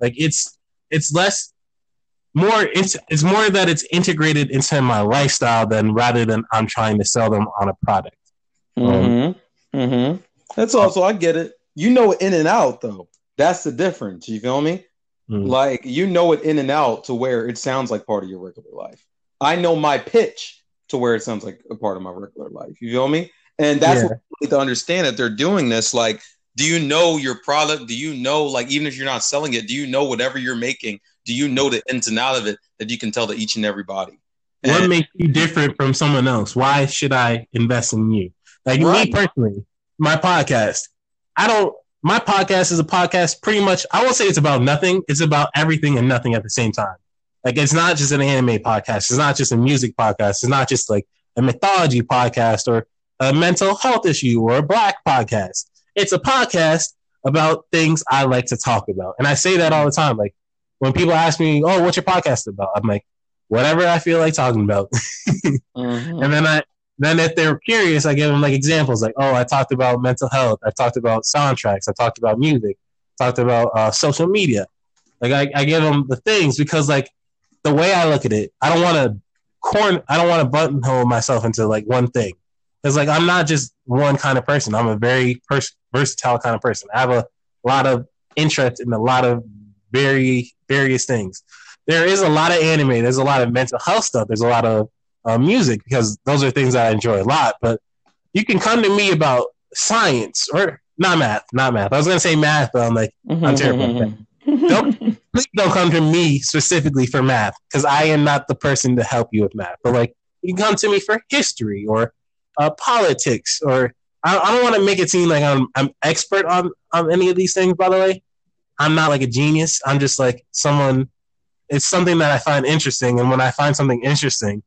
Like it's it's less more it's it's more that it's integrated into my lifestyle than rather than I'm trying to sell them on a product. Um, mm-hmm. That's also I get it. You know it in and out though. That's the difference. You feel me? Mm-hmm. Like you know it in and out to where it sounds like part of your regular life. I know my pitch to where it sounds like a part of my regular life. You feel me? And that's yeah. what need to understand that they're doing this. Like, do you know your product? Do you know, like, even if you're not selling it, do you know whatever you're making? Do you know the ins and out of it that you can tell to each and everybody? And, what makes you different from someone else? Why should I invest in you? Like right. me personally, my podcast. I don't. My podcast is a podcast. Pretty much, I won't say it's about nothing. It's about everything and nothing at the same time. Like it's not just an anime podcast. It's not just a music podcast. It's not just like a mythology podcast or a mental health issue or a black podcast. It's a podcast about things I like to talk about. And I say that all the time. Like when people ask me, "Oh, what's your podcast about?" I'm like, "Whatever I feel like talking about." mm-hmm. And then I then if they're curious, I give them like examples, like, oh, I talked about mental health, I talked about soundtracks, I talked about music, talked about uh, social media. Like I, I give them the things because like the way I look at it, I don't want to corn, I don't want to buttonhole myself into like one thing. It's like I'm not just one kind of person. I'm a very pers- versatile kind of person. I have a lot of interest in a lot of very various things. There is a lot of anime. There's a lot of mental health stuff. There's a lot of uh, music because those are things I enjoy a lot. But you can come to me about science or not math, not math. I was gonna say math, but I'm like, I'm terrible. don't please don't come to me specifically for math because I am not the person to help you with math. But like you can come to me for history or uh, politics or I, I don't want to make it seem like I'm I'm expert on on any of these things. By the way, I'm not like a genius. I'm just like someone. It's something that I find interesting, and when I find something interesting,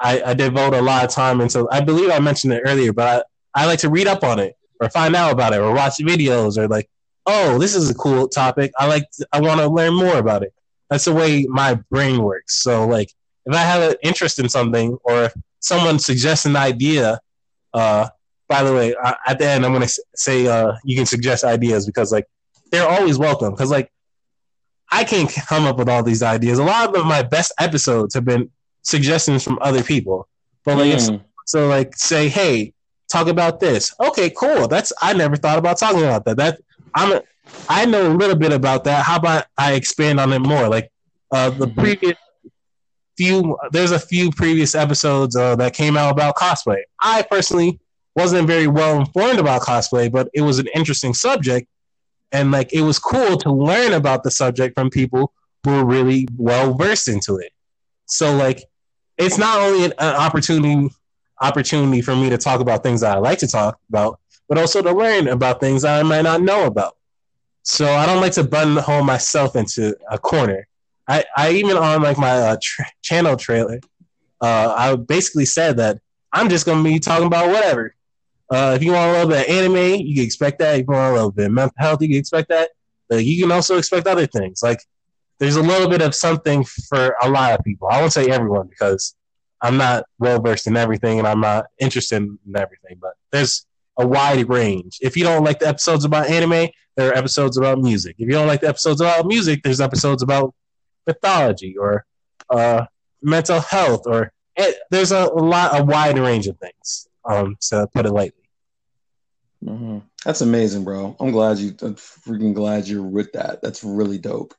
I, I devote a lot of time into. I believe I mentioned it earlier, but I, I like to read up on it or find out about it or watch videos or like, oh, this is a cool topic. I like. To, I want to learn more about it. That's the way my brain works. So like, if I have an interest in something or if someone suggests an idea, uh, by the way, I, at the end, I'm to say uh, you can suggest ideas because like they're always welcome. Because like I can't come up with all these ideas. A lot of my best episodes have been suggestions from other people. But like, mm. so like say, hey, talk about this. Okay, cool. That's I never thought about talking about that. That I'm a, I know a little bit about that. How about I expand on it more? Like uh, the mm-hmm. previous few, there's a few previous episodes uh, that came out about cosplay. I personally wasn't very well informed about cosplay, but it was an interesting subject. And like it was cool to learn about the subject from people who were really well versed into it. So like it's not only an, an opportunity opportunity for me to talk about things that I like to talk about, but also to learn about things I might not know about. So I don't like to buttonhole myself into a corner. I, I even on like my uh, channel trailer, uh, I basically said that I'm just gonna be talking about whatever. Uh, if you want a little bit of anime, you can expect that. If you want a little bit of mental health, you can expect that. But you can also expect other things. Like there's a little bit of something for a lot of people. I won't say everyone because I'm not well versed in everything and I'm not interested in everything. But there's a wide range. If you don't like the episodes about anime, there are episodes about music. If you don't like the episodes about music, there's episodes about mythology or uh, mental health or it, there's a, a lot, a wide range of things. Um, to put it lightly. Mm-hmm. That's amazing, bro. I'm glad you. I'm freaking glad you're with that. That's really dope.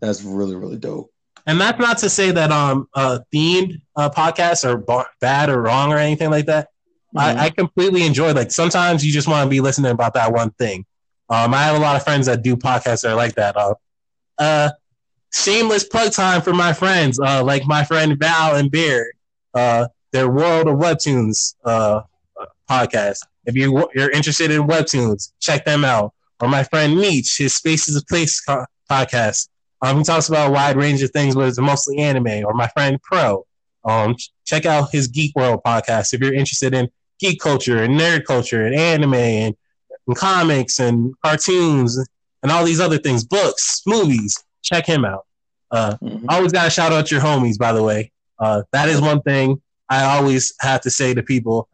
That's really really dope. And that's not to say that um uh, themed uh, podcasts are b- bad or wrong or anything like that. Mm-hmm. I, I completely enjoy. Like sometimes you just want to be listening about that one thing. Um, I have a lot of friends that do podcasts that are like that. Uh, uh, shameless plug time for my friends, uh, like my friend Val and Beard. Uh, their World of Webtoons uh, podcast. If you you're interested in webtoons, check them out. Or my friend Meech, his Spaces of Place co- podcast. Um, he talks about a wide range of things, but it's mostly anime. Or my friend Pro, um, check out his Geek World podcast if you're interested in geek culture and nerd culture and anime and, and comics and cartoons and all these other things, books, movies. Check him out. Uh, mm-hmm. Always got to shout out your homies, by the way. Uh, that is one thing I always have to say to people,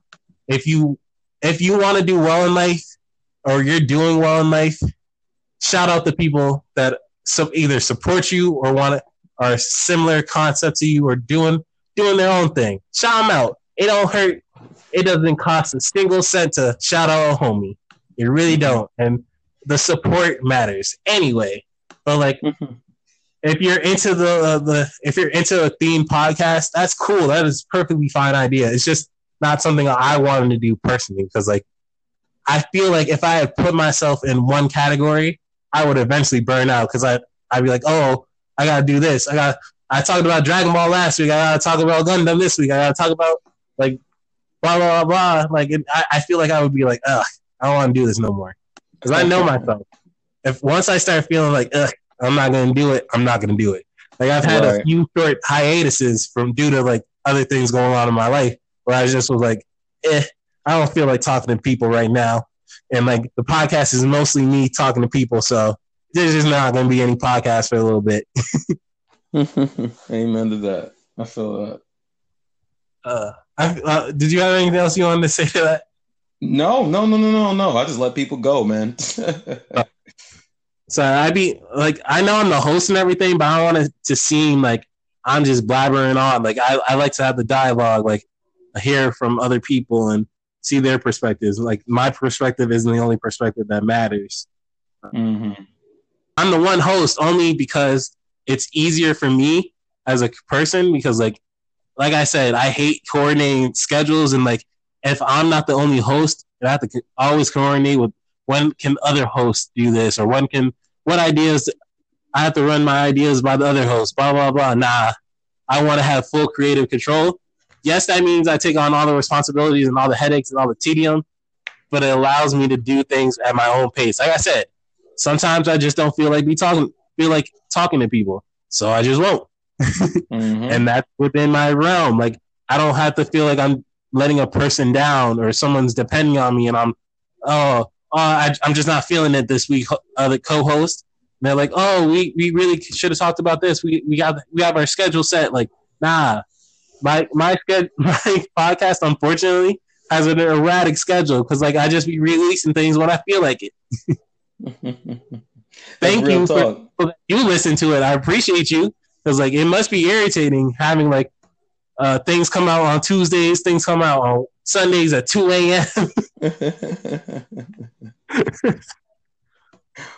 if you if you want to do well in life or you're doing well in life, shout out the people that so either support you or want to are similar concept to you or doing doing their own thing. Shout them out. It don't hurt. It doesn't cost a single cent to shout out a homie. It really don't. And the support matters anyway. But like, mm-hmm if you're into the uh, the if you're into a theme podcast, that's cool. That is perfectly fine idea. It's just not something I wanted to do personally because like I feel like if I had put myself in one category, I would eventually burn out because I I'd be like, oh, I gotta do this. I got I talked about Dragon Ball last week. I gotta talk about Gundam this week. I gotta talk about like blah blah blah. Like it, I, I feel like I would be like, ugh, I don't want to do this no more because I know myself. If once I start feeling like, ugh, I'm not gonna do it. I'm not gonna do it. Like I've had right. a few short hiatuses from due to like other things going on in my life where I just was like, eh, I don't feel like talking to people right now. And like the podcast is mostly me talking to people, so there's just not gonna be any podcast for a little bit. Amen to that. I feel that. Uh, I, uh, did you have anything else you wanted to say to that? No, no, no, no, no, no. I just let people go, man. so I'd be like, I know I'm the host and everything, but I don't want it to seem like I'm just blabbering on. Like I, I like to have the dialogue, like hear from other people and see their perspectives. Like my perspective isn't the only perspective that matters. Mm-hmm. I'm the one host only because it's easier for me as a person because like like I said, I hate coordinating schedules and like if I'm not the only host, I have to always coordinate with when can other hosts do this or when can what ideas I have to run my ideas by the other host, blah, blah, blah. Nah, I want to have full creative control. Yes, that means I take on all the responsibilities and all the headaches and all the tedium, but it allows me to do things at my own pace. Like I said, sometimes I just don't feel like be talking, feel like talking to people, so I just won't. mm-hmm. And that's within my realm. Like I don't have to feel like I'm letting a person down or someone's depending on me, and I'm, oh, oh I, am just not feeling it this week. Uh, the co-host, and they're like, oh, we, we really should have talked about this. We we got we have our schedule set. Like, nah, my my schedule, my podcast, unfortunately, has an erratic schedule because like I just be releasing things when I feel like it. Thank you for, for, you listen to it. I appreciate you because like it must be irritating having like uh, things come out on Tuesdays, things come out on Sundays at two a.m.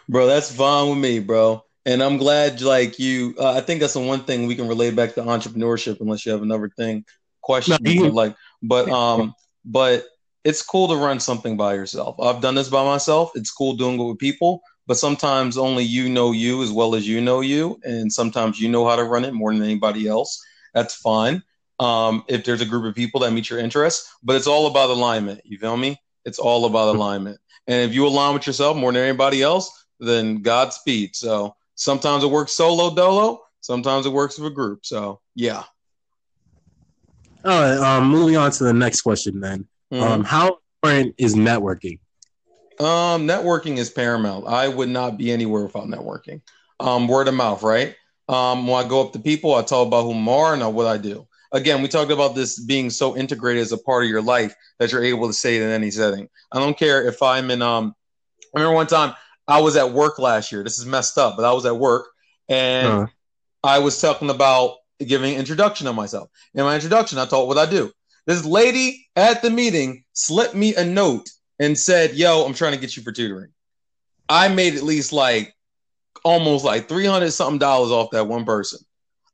bro, that's fine with me, bro. And I'm glad, like you. Uh, I think that's the one thing we can relate back to entrepreneurship, unless you have another thing question. No, like, but um, but it's cool to run something by yourself. I've done this by myself. It's cool doing it with people, but sometimes only you know you as well as you know you, and sometimes you know how to run it more than anybody else. That's fine. Um, if there's a group of people that meet your interests, but it's all about alignment. You feel me? It's all about alignment. And if you align with yourself more than anybody else, then Godspeed. So sometimes it works solo dolo, sometimes it works with a group. So yeah. All right. Um, moving on to the next question then. Mm-hmm. Um, how important is networking? Um, networking is paramount. I would not be anywhere without networking. Um, word of mouth, right? Um, when I go up to people, I talk about who I are and what I do. Again, we talked about this being so integrated as a part of your life that you're able to say it in any setting. I don't care if I'm in. Um, I remember one time I was at work last year. This is messed up, but I was at work and uh-huh. I was talking about giving an introduction of myself. In my introduction, I told what I do. This lady at the meeting slipped me a note and said, Yo, I'm trying to get you for tutoring. I made at least like almost like 300 something dollars off that one person.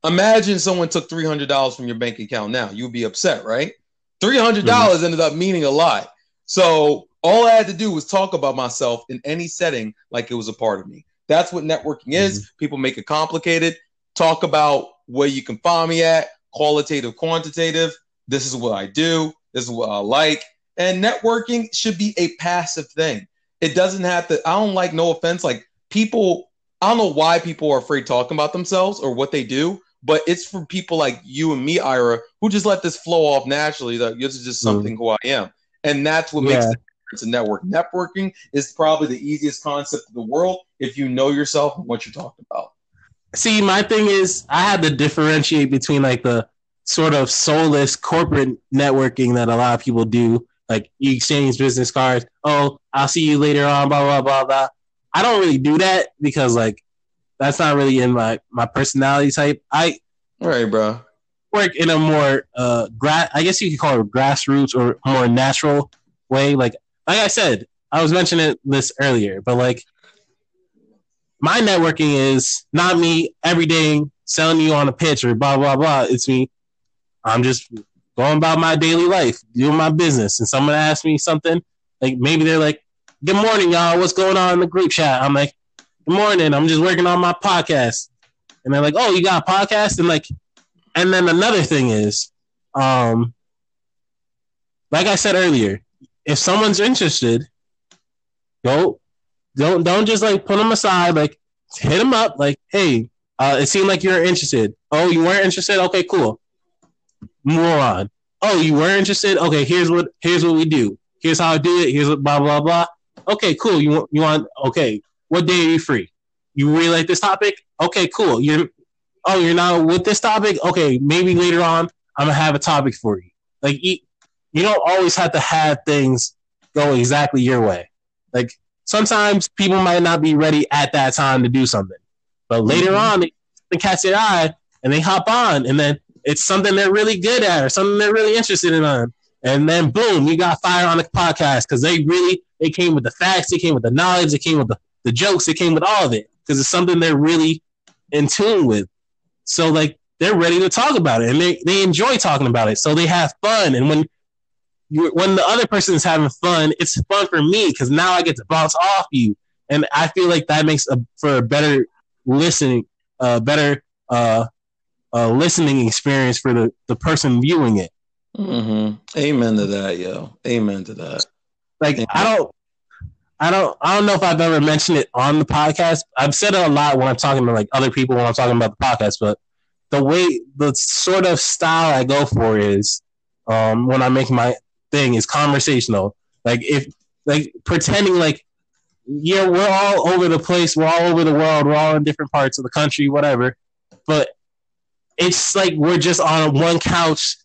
Imagine someone took $300 from your bank account now. You'd be upset, right? $300 mm-hmm. ended up meaning a lot. So all I had to do was talk about myself in any setting like it was a part of me. That's what networking is. Mm-hmm. People make it complicated. Talk about where you can find me at, qualitative, quantitative. This is what I do. This is what I like. And networking should be a passive thing. It doesn't have to, I don't like, no offense, like people, I don't know why people are afraid talking about themselves or what they do, but it's for people like you and me, Jaira, who just let this flow off naturally. That this is just mm-hmm. something mm-hmm. who I am. And that's what yeah. makes it's a network. Networking is probably the easiest concept in the world if you know yourself and what you're talking about. See, my thing is, I had to differentiate between like the sort of soulless corporate networking that a lot of people do. Like you exchange business cards. Oh, I'll see you later on. Blah blah blah blah. I don't really do that because like that's not really in my my personality type. I right, bro. Work in a more uh gra- I guess you could call it grassroots or more natural way. Like like I said, I was mentioning this earlier, but like my networking is not me every day selling you on a pitch or blah blah blah. It's me. I'm just going about my daily life, doing my business, and someone asks me something, like maybe they're like, "Good morning, y'all. What's going on in the group chat?" I'm like, "Good morning. I'm just working on my podcast." And they're like, "Oh, you got a podcast?" And like, and then another thing is, um, like I said earlier, if someone's interested, go don't don't just like put them aside. Like hit them up. Like, hey, uh, it seemed like you're interested. Oh, you weren't interested. Okay, cool. Move on. Oh, you were interested. Okay, here's what here's what we do. Here's how I do it. Here's what blah blah blah. Okay, cool. You want you want okay. What day are you free? You really like this topic? Okay, cool. You're oh you're not with this topic. Okay, maybe later on I'm gonna have a topic for you. Like you, you don't always have to have things go exactly your way. Like sometimes people might not be ready at that time to do something. But later mm-hmm. on, they, they catch their eye and they hop on, and then it's something they're really good at or something they're really interested in. On. And then boom, you got fire on the podcast because they really they came with the facts, they came with the knowledge, they came with the, the jokes, they came with all of it because it's something they're really in tune with. So like they're ready to talk about it and they, they enjoy talking about it. So they have fun. And when you when the other person is having fun, it's fun for me because now I get to bounce off you, and I feel like that makes a for a better listening, uh, better uh, uh, listening experience for the the person viewing it. Mm-hmm. Amen to that, yo. Amen to that. Like Amen. I don't. I don't I don't know if I've ever mentioned it on the podcast. I've said it a lot when I'm talking to like other people when I'm talking about the podcast, but the way the sort of style I go for is um when I make my thing is conversational. Like if like pretending like yeah, we're all over the place, we're all over the world, we're all in different parts of the country, whatever. But it's like we're just on one couch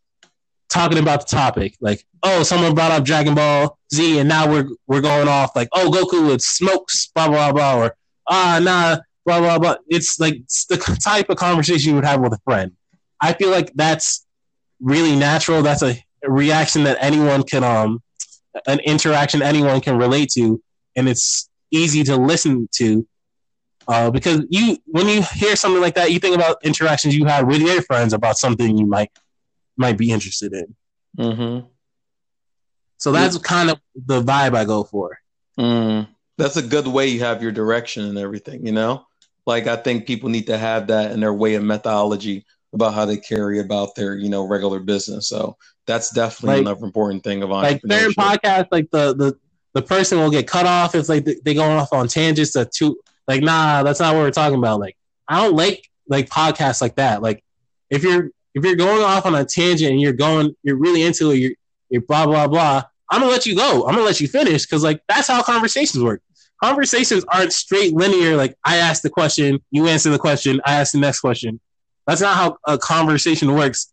talking about the topic. Like, oh, someone brought up Dragon Ball Z, and now we're we're going off like, oh, Goku with smokes, blah blah blah, or ah, nah, blah blah blah. It's like it's the type of conversation you would have with a friend. I feel like that's really natural. That's a reaction that anyone can um an interaction anyone can relate to, and it's easy to listen to. Uh, because you, when you hear something like that, you think about interactions you had with your friends about something you might might be interested in. Mm-hmm. So that's yeah. kind of the vibe I go for. Mm. That's a good way you have your direction and everything, you know? Like I think people need to have that in their way of methodology about how they carry about their, you know, regular business. So that's definitely like, another important thing of entrepreneurship. Like certain podcasts, like the the the person will get cut off if like they go off on tangents that too like nah, that's not what we're talking about. Like I don't like like podcasts like that. Like if you're if you're going off on a tangent and you're going, you're really into it, you're, you're blah blah blah. I'm gonna let you go. I'm gonna let you finish because like that's how conversations work. Conversations aren't straight linear. Like I ask the question, you answer the question, I ask the next question. That's not how a conversation works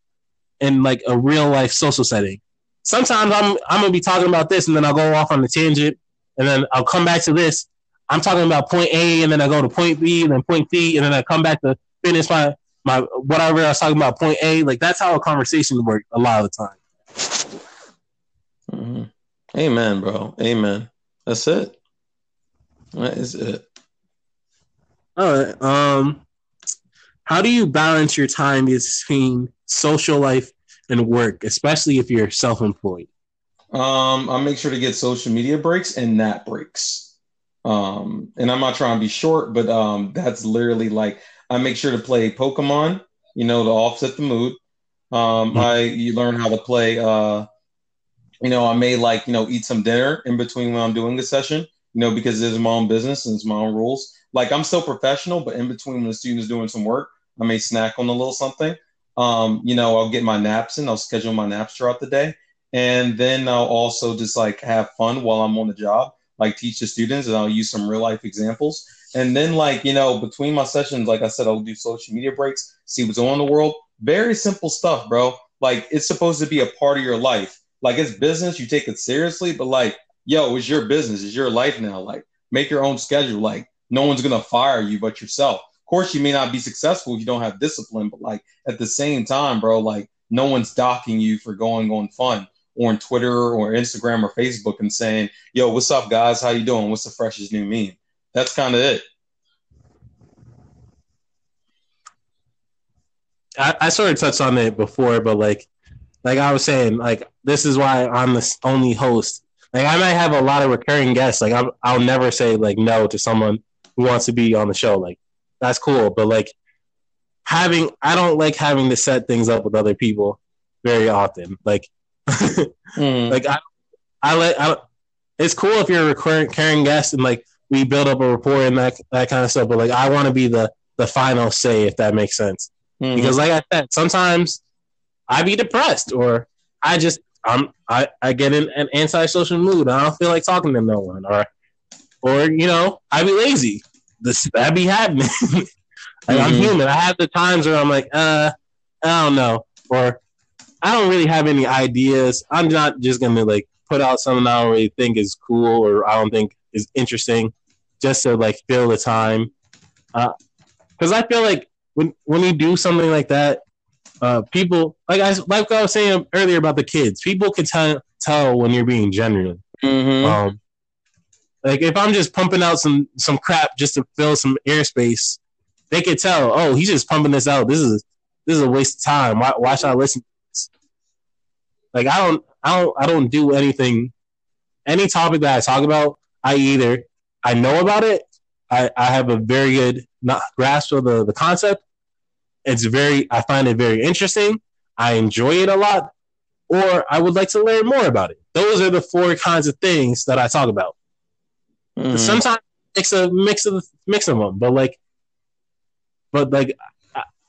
in like a real life social setting. Sometimes I'm I'm gonna be talking about this and then I'll go off on a tangent and then I'll come back to this. I'm talking about point A and then I go to point B and then point C and then I come back to finish my my whatever I was talking about point A. Like that's how a conversation works a lot of the time. Mm-hmm. Amen, bro. Amen. That's it. That is it. All right. Um, how do you balance your time between social life and work, especially if you're self-employed? Um, I make sure to get social media breaks and nap breaks. Um, and I'm not trying to be short, but um, that's literally like I make sure to play Pokemon, you know, to offset the mood. Um, mm-hmm. I you learn how to play. Uh, you know, I may like you know eat some dinner in between when I'm doing the session. You know, because it's my own business and it's my own rules. Like I'm still professional, but in between when the student's doing some work, I may snack on a little something. Um, you know, I'll get my naps in. I'll schedule my naps throughout the day, and then I'll also just like have fun while I'm on the job, like teach the students, and I'll use some real life examples. And then, like, you know, between my sessions, like I said, I'll do social media breaks, see what's on the world. Very simple stuff, bro. Like, it's supposed to be a part of your life. Like, it's business, you take it seriously, but like, yo, it's your business, it's your life now. Like, make your own schedule. Like, no one's gonna fire you but yourself. Of course, you may not be successful if you don't have discipline, but like at the same time, bro, like no one's docking you for going on fun or on Twitter or Instagram or Facebook and saying, "Yo, what's up, guys? How you doing? What's the freshest new meme?" That's kind of it. I, I sort of touched on it before, but like, like I was saying, like this is why I'm the only host. Like I might have a lot of recurring guests. Like I'm, I'll never say like no to someone who wants to be on the show. Like that's cool, but like having, I don't like having to set things up with other people very often. Like, mm. like I, I like, I, it's cool if you're a recurring guest and like we build up a rapport and that that kind of stuff. But like, I want to be the the final say, if that makes sense. Mm-hmm. Because like I said, sometimes I be depressed or I just I'm I, I get in an antisocial mood. I don't feel like talking to no one or or you know I be lazy. This that be happening. like mm-hmm. I'm human. I have the times where I'm like, uh, I don't know, or I don't really have any ideas. I'm not just gonna like put out something I don't really think is cool or I don't think is interesting just to like fill the time. Because uh, I feel like when when you do something like that, uh, people like I like I was saying earlier about the kids, people can tell tell when you're being genuine. Mm-hmm. Um, like if I'm just pumping out some some crap just to fill some airspace, they could tell. Oh, he's just pumping this out. This is this is a waste of time. Why why should I listen? Like I don't I don't I don't do anything. Any topic that I talk about, I either I know about it, I, I have a very good grasp of the, the concept, it's very I find it very interesting. I enjoy it a lot, or I would like to learn more about it. Those are the four kinds of things that I talk about. Mm-hmm. Sometimes it's a mix of mix of them, but like, but like,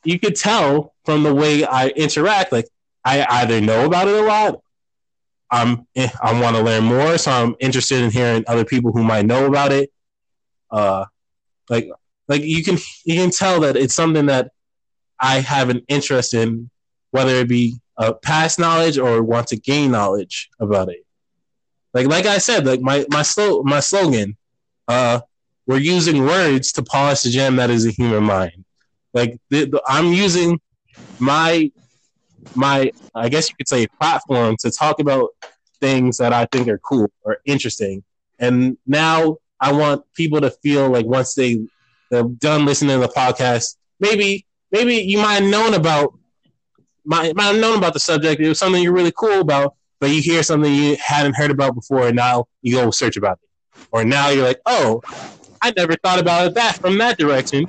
you could tell from the way I interact, like I either know about it a lot, I'm eh, I want to learn more, so I'm interested in hearing other people who might know about it. Uh, like like you can you can tell that it's something that I have an interest in, whether it be uh, past knowledge or want to gain knowledge about it. Like like I said, like my my slow my slogan, uh, we're using words to polish the gem that is a human mind. Like the, the, I'm using my my I guess you could say platform to talk about things that I think are cool or interesting. And now I want people to feel like once they they've done listening to the podcast, maybe maybe you might have known about might, might have known about the subject. It was something you're really cool about, but you hear something you hadn't heard about before, and now you go search about it. Or now you're like, oh, I never thought about it that from that direction.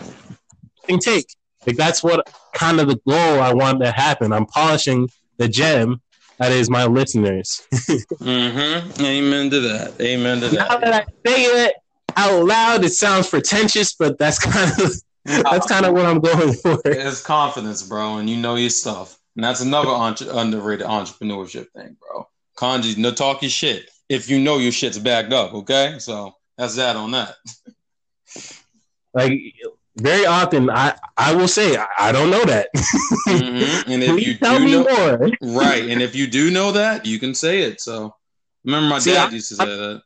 And take like that's what kind of the goal I want to happen. I'm polishing the gem that is my listeners. mm-hmm. Amen to that. Amen to that. Now that I say it out loud, it sounds pretentious, but that's kind of that's kind of what I'm going for. It's confidence, bro, and you know your stuff. And that's another entre- underrated entrepreneurship thing, bro. Kanji, no talking shit. If you know your shit's backed up, okay? So that's that on that. like very often, I I will say I, I don't know that. mm-hmm. And if you tell me know, more, right? And if you do know that, you can say it. So remember, my See, dad I, used to say I, that.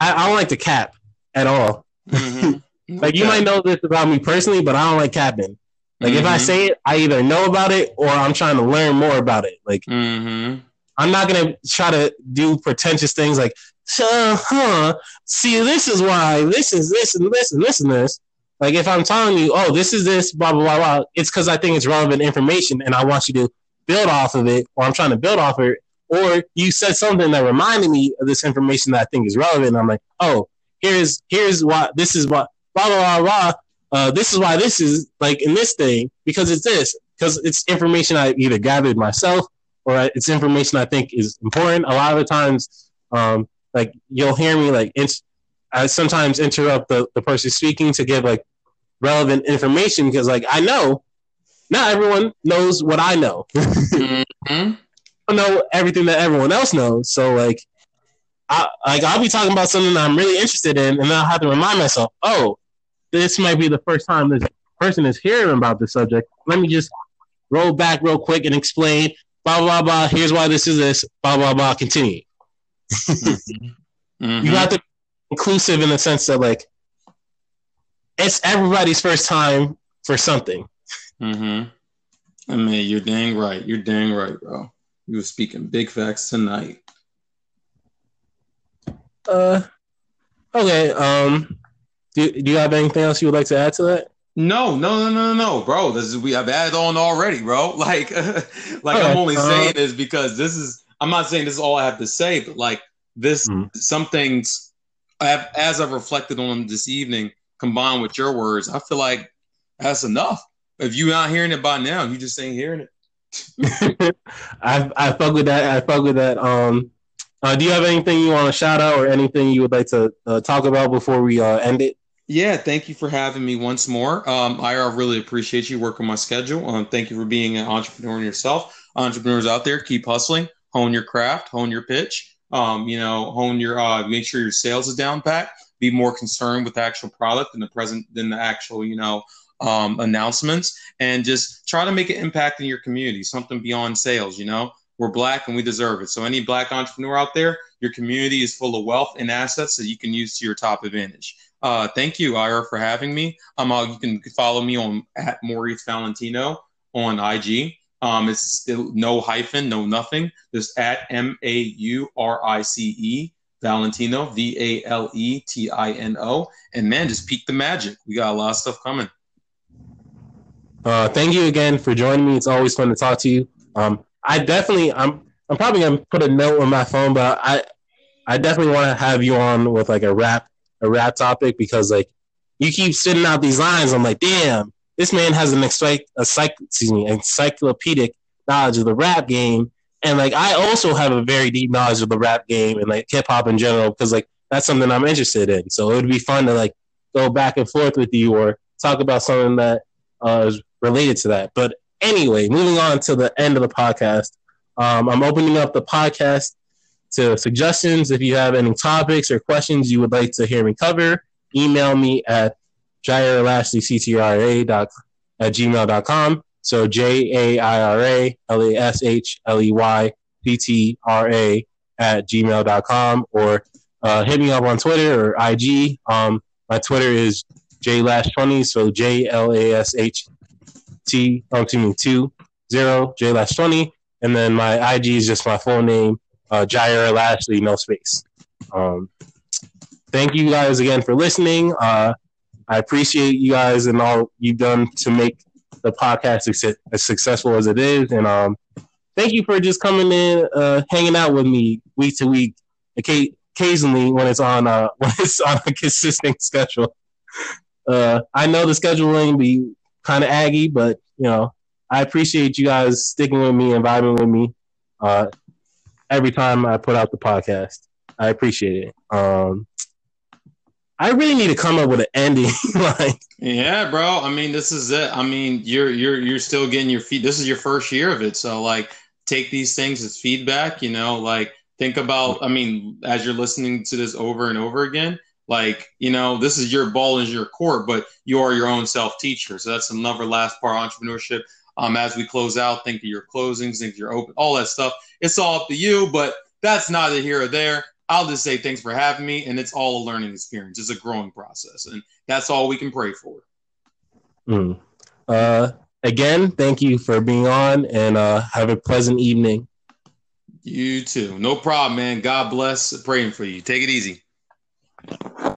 I, don't like to cap at all. Mm-hmm. like okay. you might know this about me personally, but I don't like capping. Like mm-hmm. if I mm-hmm. say it, I either know about it or I'm trying to learn more about it. Like mm-hmm. I'm not gonna try to do pretentious things like, uh, huh? See, this is why this is this and this and this and this. Like if I'm telling you, oh, this is this, blah blah blah blah, it's because I think it's relevant information and I want you to build off of it, or I'm trying to build off of it, or you said something that reminded me of this information that I think is relevant. And I'm like, oh, here's here's why this is what blah blah blah blah uh, this is why this is like in this thing because it's this because it's information I either gathered myself or it's information I think is important. A lot of the times, um, like you'll hear me like int- I sometimes interrupt the, the person speaking to give like relevant information because like I know not everyone knows what I know. mm-hmm. I know everything that everyone else knows. So like I like I'll be talking about something that I'm really interested in and then I'll have to remind myself, oh, this might be the first time this person is hearing about the subject. Let me just roll back real quick and explain. Blah blah blah. Here's why this is this. Blah blah blah. Continue. mm-hmm. You have to inclusive in the sense that like it's everybody's first time for something. Mm-hmm. I mean, you're dang right. You're dang right, bro. You were speaking big facts tonight. Uh, okay. Um, do, do you have anything else you would like to add to that? No, no, no, no, no, bro. This is we have added on already, bro. Like, like okay. I'm only uh, saying this because this is. I'm not saying this is all I have to say, but like this, mm-hmm. some things, as I've reflected on them this evening, combined with your words, I feel like that's enough. If you're not hearing it by now, you just ain't hearing it. I I fuck with that. I fuck with that. Um, uh, do you have anything you want to shout out or anything you would like to uh, talk about before we uh, end it? Yeah, thank you for having me once more. Um, I really appreciate you working my schedule. Um, thank you for being an entrepreneur yourself. Entrepreneurs out there, keep hustling, hone your craft, hone your pitch. Um, you know, hone your uh, make sure your sales is down pat. Be more concerned with the actual product than the present than the actual, you know, um, announcements, and just try to make an impact in your community. Something beyond sales. You know, we're black and we deserve it. So any black entrepreneur out there, your community is full of wealth and assets that you can use to your top advantage. Uh, thank you, Jaira, for having me. Um, uh, you can follow me on at Maurice Valentino on IG. Um, it's still no hyphen, no nothing. Just at M A U R I C E Valentino, V A L E T I N O. And man, just peak the magic. We got a lot of stuff coming. Uh, thank you again for joining me. It's always fun to talk to you. Um, I definitely, I'm, I'm probably gonna put a note on my phone, but I, I definitely want to have you on with like a rap a rap topic because like you keep spitting out these lines. I'm like, damn, this man has an psych, excuse me, encyclopedic knowledge of the rap game. And like, I also have a very deep knowledge of the rap game and like hip hop in general because like that's something I'm interested in. So it would be fun to like go back and forth with you or talk about something that uh, is related to that. But anyway, moving on to the end of the podcast, um, I'm opening up the podcast to suggestions. If you have any topics or questions you would like to hear me cover, email me at Jaira Lashley, CTRA dot, at gmail.com. So J A I R A L A S H L E Y P T R A at gmail.com or uh, hit me up on Twitter or IG. Um, my Twitter is JLash20, so J L A S H T, oh, excuse me, 2 0, JLash20. And then my IG is just my full name, uh, Jaira Lashley, no space. Um, thank you guys again for listening. Uh, I appreciate you guys and all you've done to make the podcast as successful as it is. And um, thank you for just coming in, uh, hanging out with me week to week, occasionally when it's on uh, when it's on a consistent schedule. Uh, I know the scheduling be kind of aggy, but you know I appreciate you guys sticking with me and vibing with me uh, every time I put out the podcast. I appreciate it. Um, I really need to come up with an ending. like, yeah, bro. I mean, this is it. I mean, you're you're you're still getting your feet. This is your first year of it, so like, take these things as feedback. You know, like think about. I mean, as you're listening to this over and over again, like you know, this is your ball is your court, but you are your own self teacher. So that's another last part of entrepreneurship. Um, as we close out, think of your closings, think of your open, all that stuff. It's all up to you, but that's neither here or there. I'll just say thanks for having me, and it's all a learning experience. It's a growing process, and that's all we can pray for. Mm. Uh, again, thank you for being on, and uh, have a pleasant evening. You too. No problem, man. God bless. Praying for you. Take it easy.